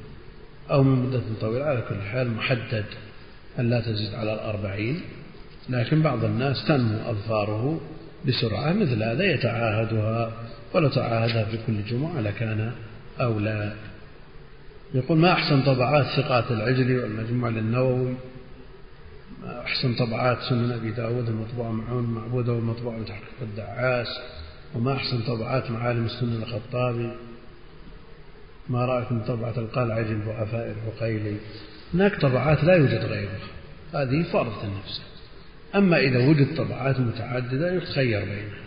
أو من مدة طويلة. على كل حال محدد أن لا تزيد على الأربعين. لكن بعض الناس تنمو أظفاره بسرعة مثل هذا يتعاهدها ولو تعاهدها في كل جمعة لكان أولى. يقول ما أحسن طبعات ثقات العجلي والمجموع للنووي؟ ما أحسن طبعات سنن أبي داود المطبوعة معون معبودة والمطبوعة بتحقيق الدعاس وما أحسن طبعات معالم السنة الخطابي؟ ما رأيكم طبعة القلعج الضعفاء العقيلي؟ هناك طبعات لا يوجد غيرها. هذه فرض النفس. أما إذا وجد طبعات متعددة يتخير بينها.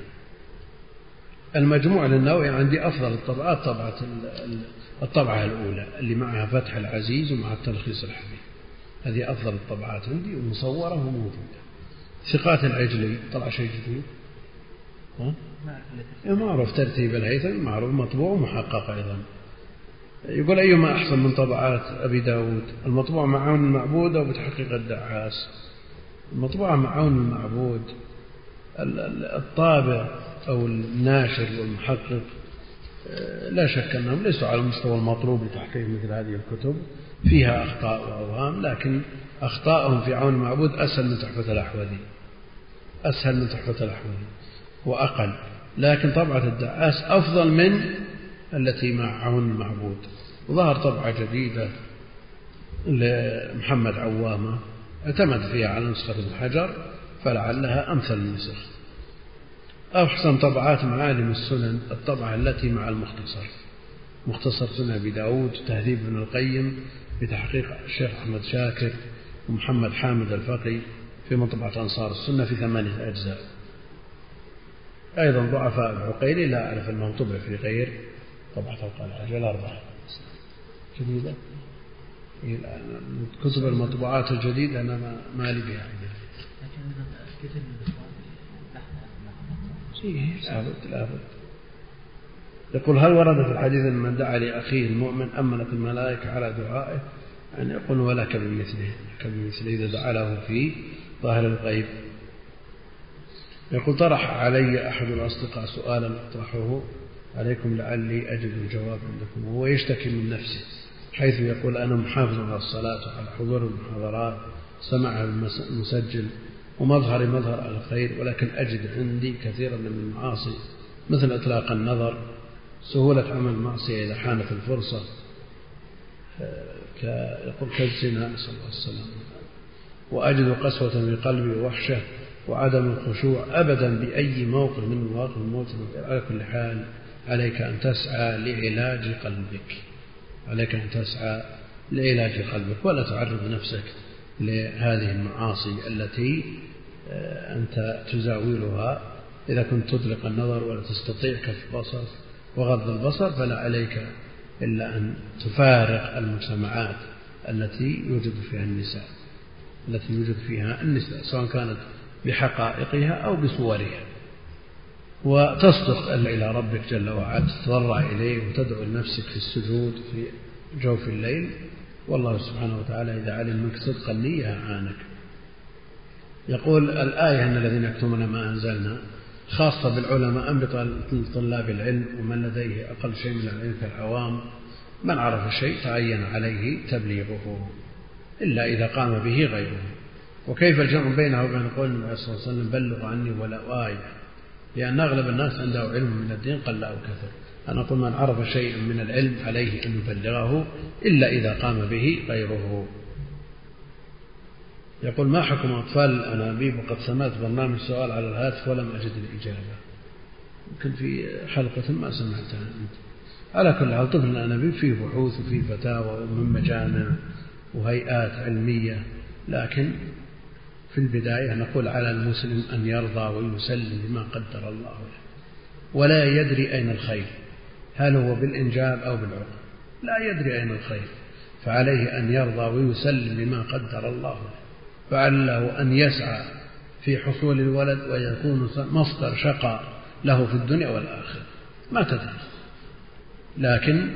المجموع للنووي عندي أفضل الطبعات طبعة الطبعة الأولى اللي معها فتح العزيز ومع التلخيص الحبيب هذه أفضل الطبعات عندي ومصورة وموجودة. ثقات العجلي طلع شيء جديد؟ ها؟ إيه، معروف ترتيب الهيثم معروف مطبوع ومحقق أيضا. يقول أيما أحسن من طبعات أبي داود؟ المطبوع معون المعبود أو بتحقيق الدعاس؟ المطبوعة معون المعبود الطابع أو الناشر والمحقق. لا شك أنهم ليسوا على المستوى المطلوب لتحقيق مثل هذه الكتب. فيها أخطاء وأوهام لكن أخطاءهم في عون المعبود أسهل من تحفة الأحوذي. أسهل من تحفة الأحوذي. وأقل لكن طبعة الدعاس أفضل من التي مع عون المعبود وظهر طبعة جديدة لمحمد عوامة اعتمد فيها على نسخة ابن حجر فلعلها أمثل النسخ. أحسن طبعات معالم السنن الطبعة التي مع المختصر. مختصر سنة أبي داود تهذيب ابن القيم بتحقيق الشيخ أحمد شاكر ومحمد حامد الفقي في مطبعة أنصار السنة في ثمانية أجزاء. أيضا ضعفاء العقيلي لا أعرف أنه طبع في غير. طبعة القلعة الأربعة جديدة؟ كتب المطبوعات الجديدة أنا ما لي بها. إيه، لابد لابد. يقول هل ورد في الحديث أن من دعا لأخيه المؤمن أمنت الملائكة على دعائه؟ أن يقول ولك بمثله. كبمثله إذا دعا له في ظاهر الغيب. يقول طرح علي أحد الأصدقاء سؤالا أطرحه. عليكم لعلي أجد الجواب عندكم. وهو يشتكي من نفسه حيث يقول أنا محافظ على الصلاة وعلى حضور المحاضرات سمعها المسجل. ومظهري مظهر الخير ولكن أجد عندي كثيرا من المعاصي مثل إطلاق النظر سهولة عمل المعصية إذا حانت الفرصة يقول كالزنا نسأل الله السلامة. وأجد قسوة في قلبي ووحشة وعدم الخشوع أبدا بأي موقف من مواقف الموت على كل حال عليك أن تسعى لعلاج قلبك. عليك أن تسعى لعلاج قلبك ولا تعرض نفسك لهذه المعاصي التي آه، أنت تزاولها. إذا كنت تطلق النظر ولا تستطيع كف البصر وغض البصر فلا عليك إلا أن تفارق المجتمعات التي يوجد فيها النساء التي يوجد فيها النساء سواء كانت بحقائقها أو بصورها. وتصدق إلى ربك جل وعلا تتضرع إليه وتدعو لنفسك في السجود في جوف الليل. والله سبحانه وتعالى إذا علم منك صدق النية أعانك يقول الآية أن الذين يكتمون ما أنزلنا خاصة بالعلماء أم بطلاب العلم ومن لديه أقل شيء من العلم كالعوام من عرف شيء تعين عليه تبليغه إلا إذا قام به غيره. وكيف الجمع بينه وبين قول النبي صلى الله عليه وسلم بلغ عني ولا آية لأن أغلب الناس عنده علم من الدين قل أو كثر. أنا أقول من عرف شيئا من العلم عليه أن يبلغه إلا إذا قام به غيره. يقول ما حكم أطفال الأنابيب وقد سمعت برنامج سؤال على الهاتف ولم أجد الإجابة. يمكن في حلقة ما سمعتها أنت. على كل حال طفل الأنابيب فيه بحوث وفيه فتاوى ومن مجامع وهيئات علمية لكن في البداية نقول على المسلم أن يرضى ويسلم بما قدر الله له. ولا يدري أين الخير. هل هو بالإنجاب أو بالعقل لا يدري أين الخير. فعليه أن يرضى ويسلم بما قدر الله له. فعله أن يسعى في حصول الولد ويكون مصدر شقاء له في الدنيا والآخرة. ما تدري. لكن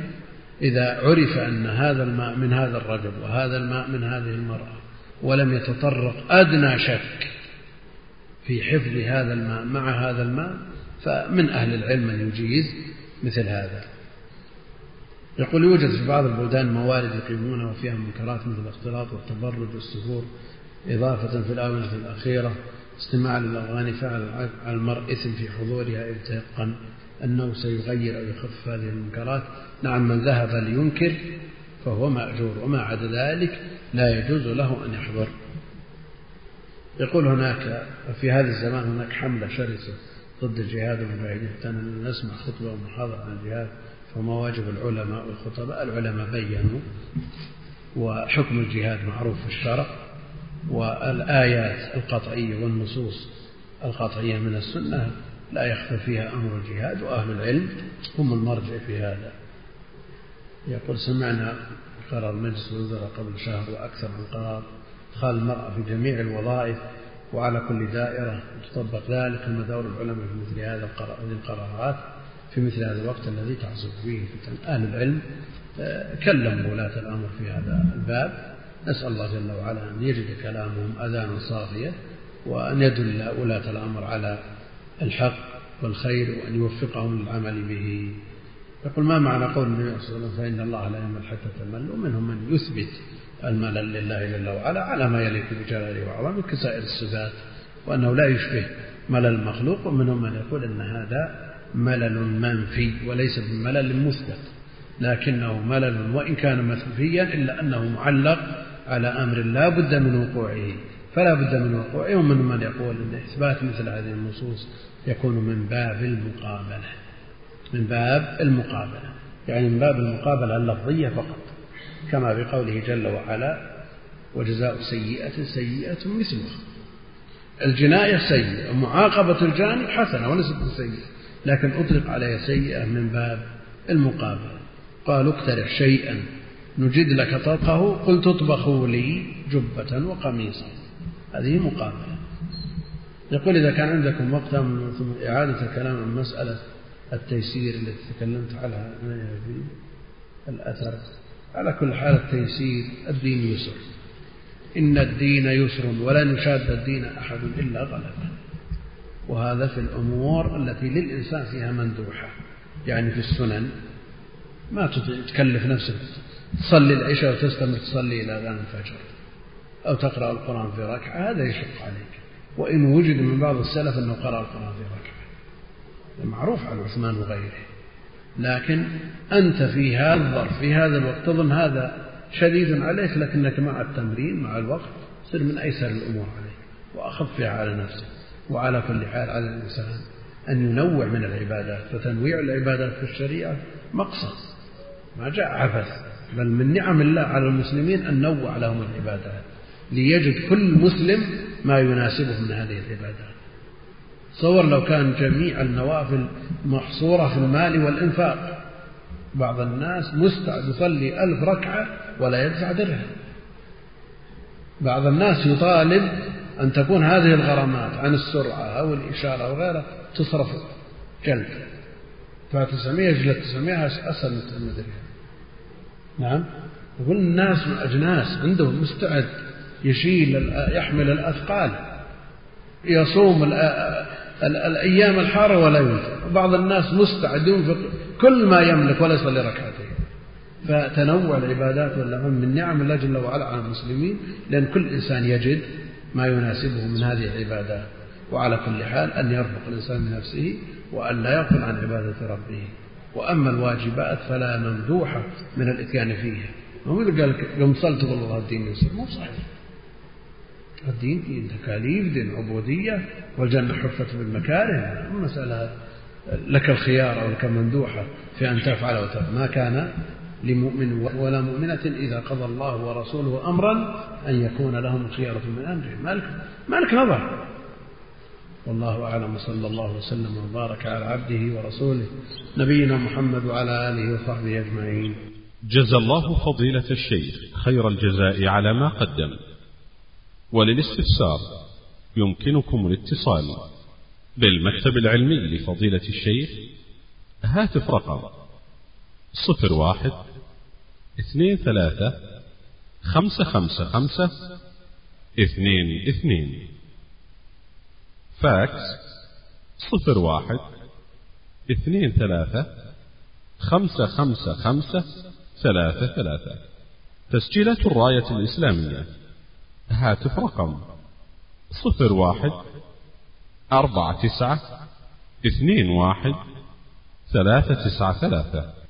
إذا عرف أن هذا الماء من هذا الرجل وهذا الماء من هذه المرأة ولم يتطرق أدنى شك في حفظ هذا الماء مع هذا الماء فمن أهل العلم من يجيز مثل هذا. يقول يوجد في بعض البلدان موارد يقيمونها وفيها منكرات مثل الاختلاط والتبرج والسفور إضافة في الآونة الأخيرة استماع للأغاني فعل على المرء إثم في حضورها إذ تيقن أنه سيغير أو يخفف هذه المنكرات. نعم من ذهب لينكر فهو مأجور وما عدا ذلك لا يجوز له أن يحضر. يقول هناك في هذا الزمان هناك حملة شرسة ضد الجهاد والمجاهدين حتى نسمع خطبة ومحاضرة عن الجهاد فما واجب العلماء والخطباء. العلماء بينوا وحكم الجهاد معروف في الشرع والآيات القطعية والنصوص القطعية من السنة لا يخفى فيها أمر الجهاد وأهل العلم هم المرجع في هذا. يقول سمعنا قرار مجلس الوزراء قبل شهر وأكثر عن قرار. إدخال المرأة في جميع الوظائف. وعلى كل دائرة تطبق ذلك ثم دور العلماء في مثل هذه القرارات في مثل هذا الوقت الذي تعصب فيه فتن أهل العلم. آه، كلموا ولاة الأمر في هذا الباب. نسأل الله جل وعلا أن يجد كلامهم أذانا صافية وأن يدل ولاة الأمر على الحق والخير وأن يوفقهم للعمل به. يقول ما معنى قول النبي صلى الله عليه وسلم؟ فإن الله لا يمل حتى تمل. ومنهم من يثبت الملل لله جل وعلا على ما يليق بجلاله وعظمه كسائر الصفات وأنه لا يشبه ملل المخلوق ومنهم من يقول أن هذا ملل منفي وليس بملل مثبت لكنه ملل وإن كان منفيا إلا أنه معلق على أمر لا بد من وقوعه. فلا بد من وقوعه ومن من يقول أن إثبات مثل هذه النصوص يكون من باب المقابلة من باب المقابلة يعني من باب المقابلة اللفظية فقط. كما بقوله جل وعلا وجزاء سيئة سيئة مثلها. الجناية سيئة ومعاقبة الجاني حسنة وليست سيئة لكن أطلق عليها سيئة من باب المقابلة. قالوا اقترح شيئا نجد لك طبخه قل تطبخوا لي جبة وقميصا. هذه مقابلة. يقول إذا كان عندكم وقت ثم إعادة الكلام عن مسألة التيسير التي تكلمت عنها في الأثر على كل حال التيسير الدين يسر. إن الدين يسر ولن يشاد الدين أحد إلا غلبه وهذا في الأمور التي للإنسان فيها مندوحة. يعني في السنن ما تكلف نفسك. تصلي العشاء وتستمر تصلي إلى أذان الفجر. أو تقرأ القرآن في ركعة هذا يشق عليك. وإن وجد من بعض السلف أنه قرأ القرآن في ركعة. معروف عن عثمان وغيره. لكن أنت في هذا الظرف في هذا الوقت تظن هذا شديد عليك لكنك مع التمرين مع الوقت تصير من أيسر الأمور عليك وأخفها على نفسك وعلى كل حال على الإنسان أن ينوع من العبادات فتنويع العبادات في الشريعة مقصد ما جاء عبث بل من نعم الله على المسلمين أن نوع لهم العبادات ليجد كل مسلم ما يناسبه من هذه العبادات. تصور لو كان جميع النوافل محصورة في المال والإنفاق. بعض الناس مستعد يصلي ألف ركعة ولا يدفع درهم. بعض الناس يطالب أن تكون هذه الغرامات عن السرعة أو الإشارة أو غيرها تصرف جلد. دفع 900 يجلد 900 أسهل من نعم؟ يقول الناس أجناس عندهم مستعد يشيل يحمل الأثقال يصوم الأيام الحارة ولا ينفق بعض الناس مستعد ينفق كل ما يملك ولا يصلي ركعتين. فتنوع العبادات والأعمال من نعم الله جل وعلا على المسلمين لأن كل إنسان يجد ما يناسبه من هذه العبادات وعلى كل حال أن يرفق الإنسان بنفسه وأن لا يغفل عن عبادة ربه. وأما الواجبات فلا ممدوحة من الإتيان فيها. ما هو قال قم صل تقول الله الدين يسر مو صحيح. الدين دين تكاليف دين عبودية والجنة حفت بالمكاره. مسألة لك الخيار أو لك مندوحة في أن تفعل وتفعل ما كان لمؤمن ولا مؤمنة إذا قضى الله ورسوله أمرا أن يكون لهم الخيارة من أمرهم. مالك مالك نظر. والله أعلم. صلى الله وسلم وبارك على عبده ورسوله نبينا محمد وعلى آله وصحبه أجمعين. جزى الله فضيلة الشيخ خير الجزاء على ما قدم. وللاستفسار يمكنكم الاتصال بالمكتب العلمي لفضيلة الشيخ هاتف رقم صفر واحد اثنين ثلاثة خمسة خمسة خمسة اثنين اثنين. فاكس صفر واحد اثنين ثلاثة خمسة خمسة خمسة ثلاثة ثلاثة. تسجيلات الراية الإسلامية. هاتف رقم صفر واحد أربعة تسعة اثنين واحد ثلاثة تسعة ثلاثة.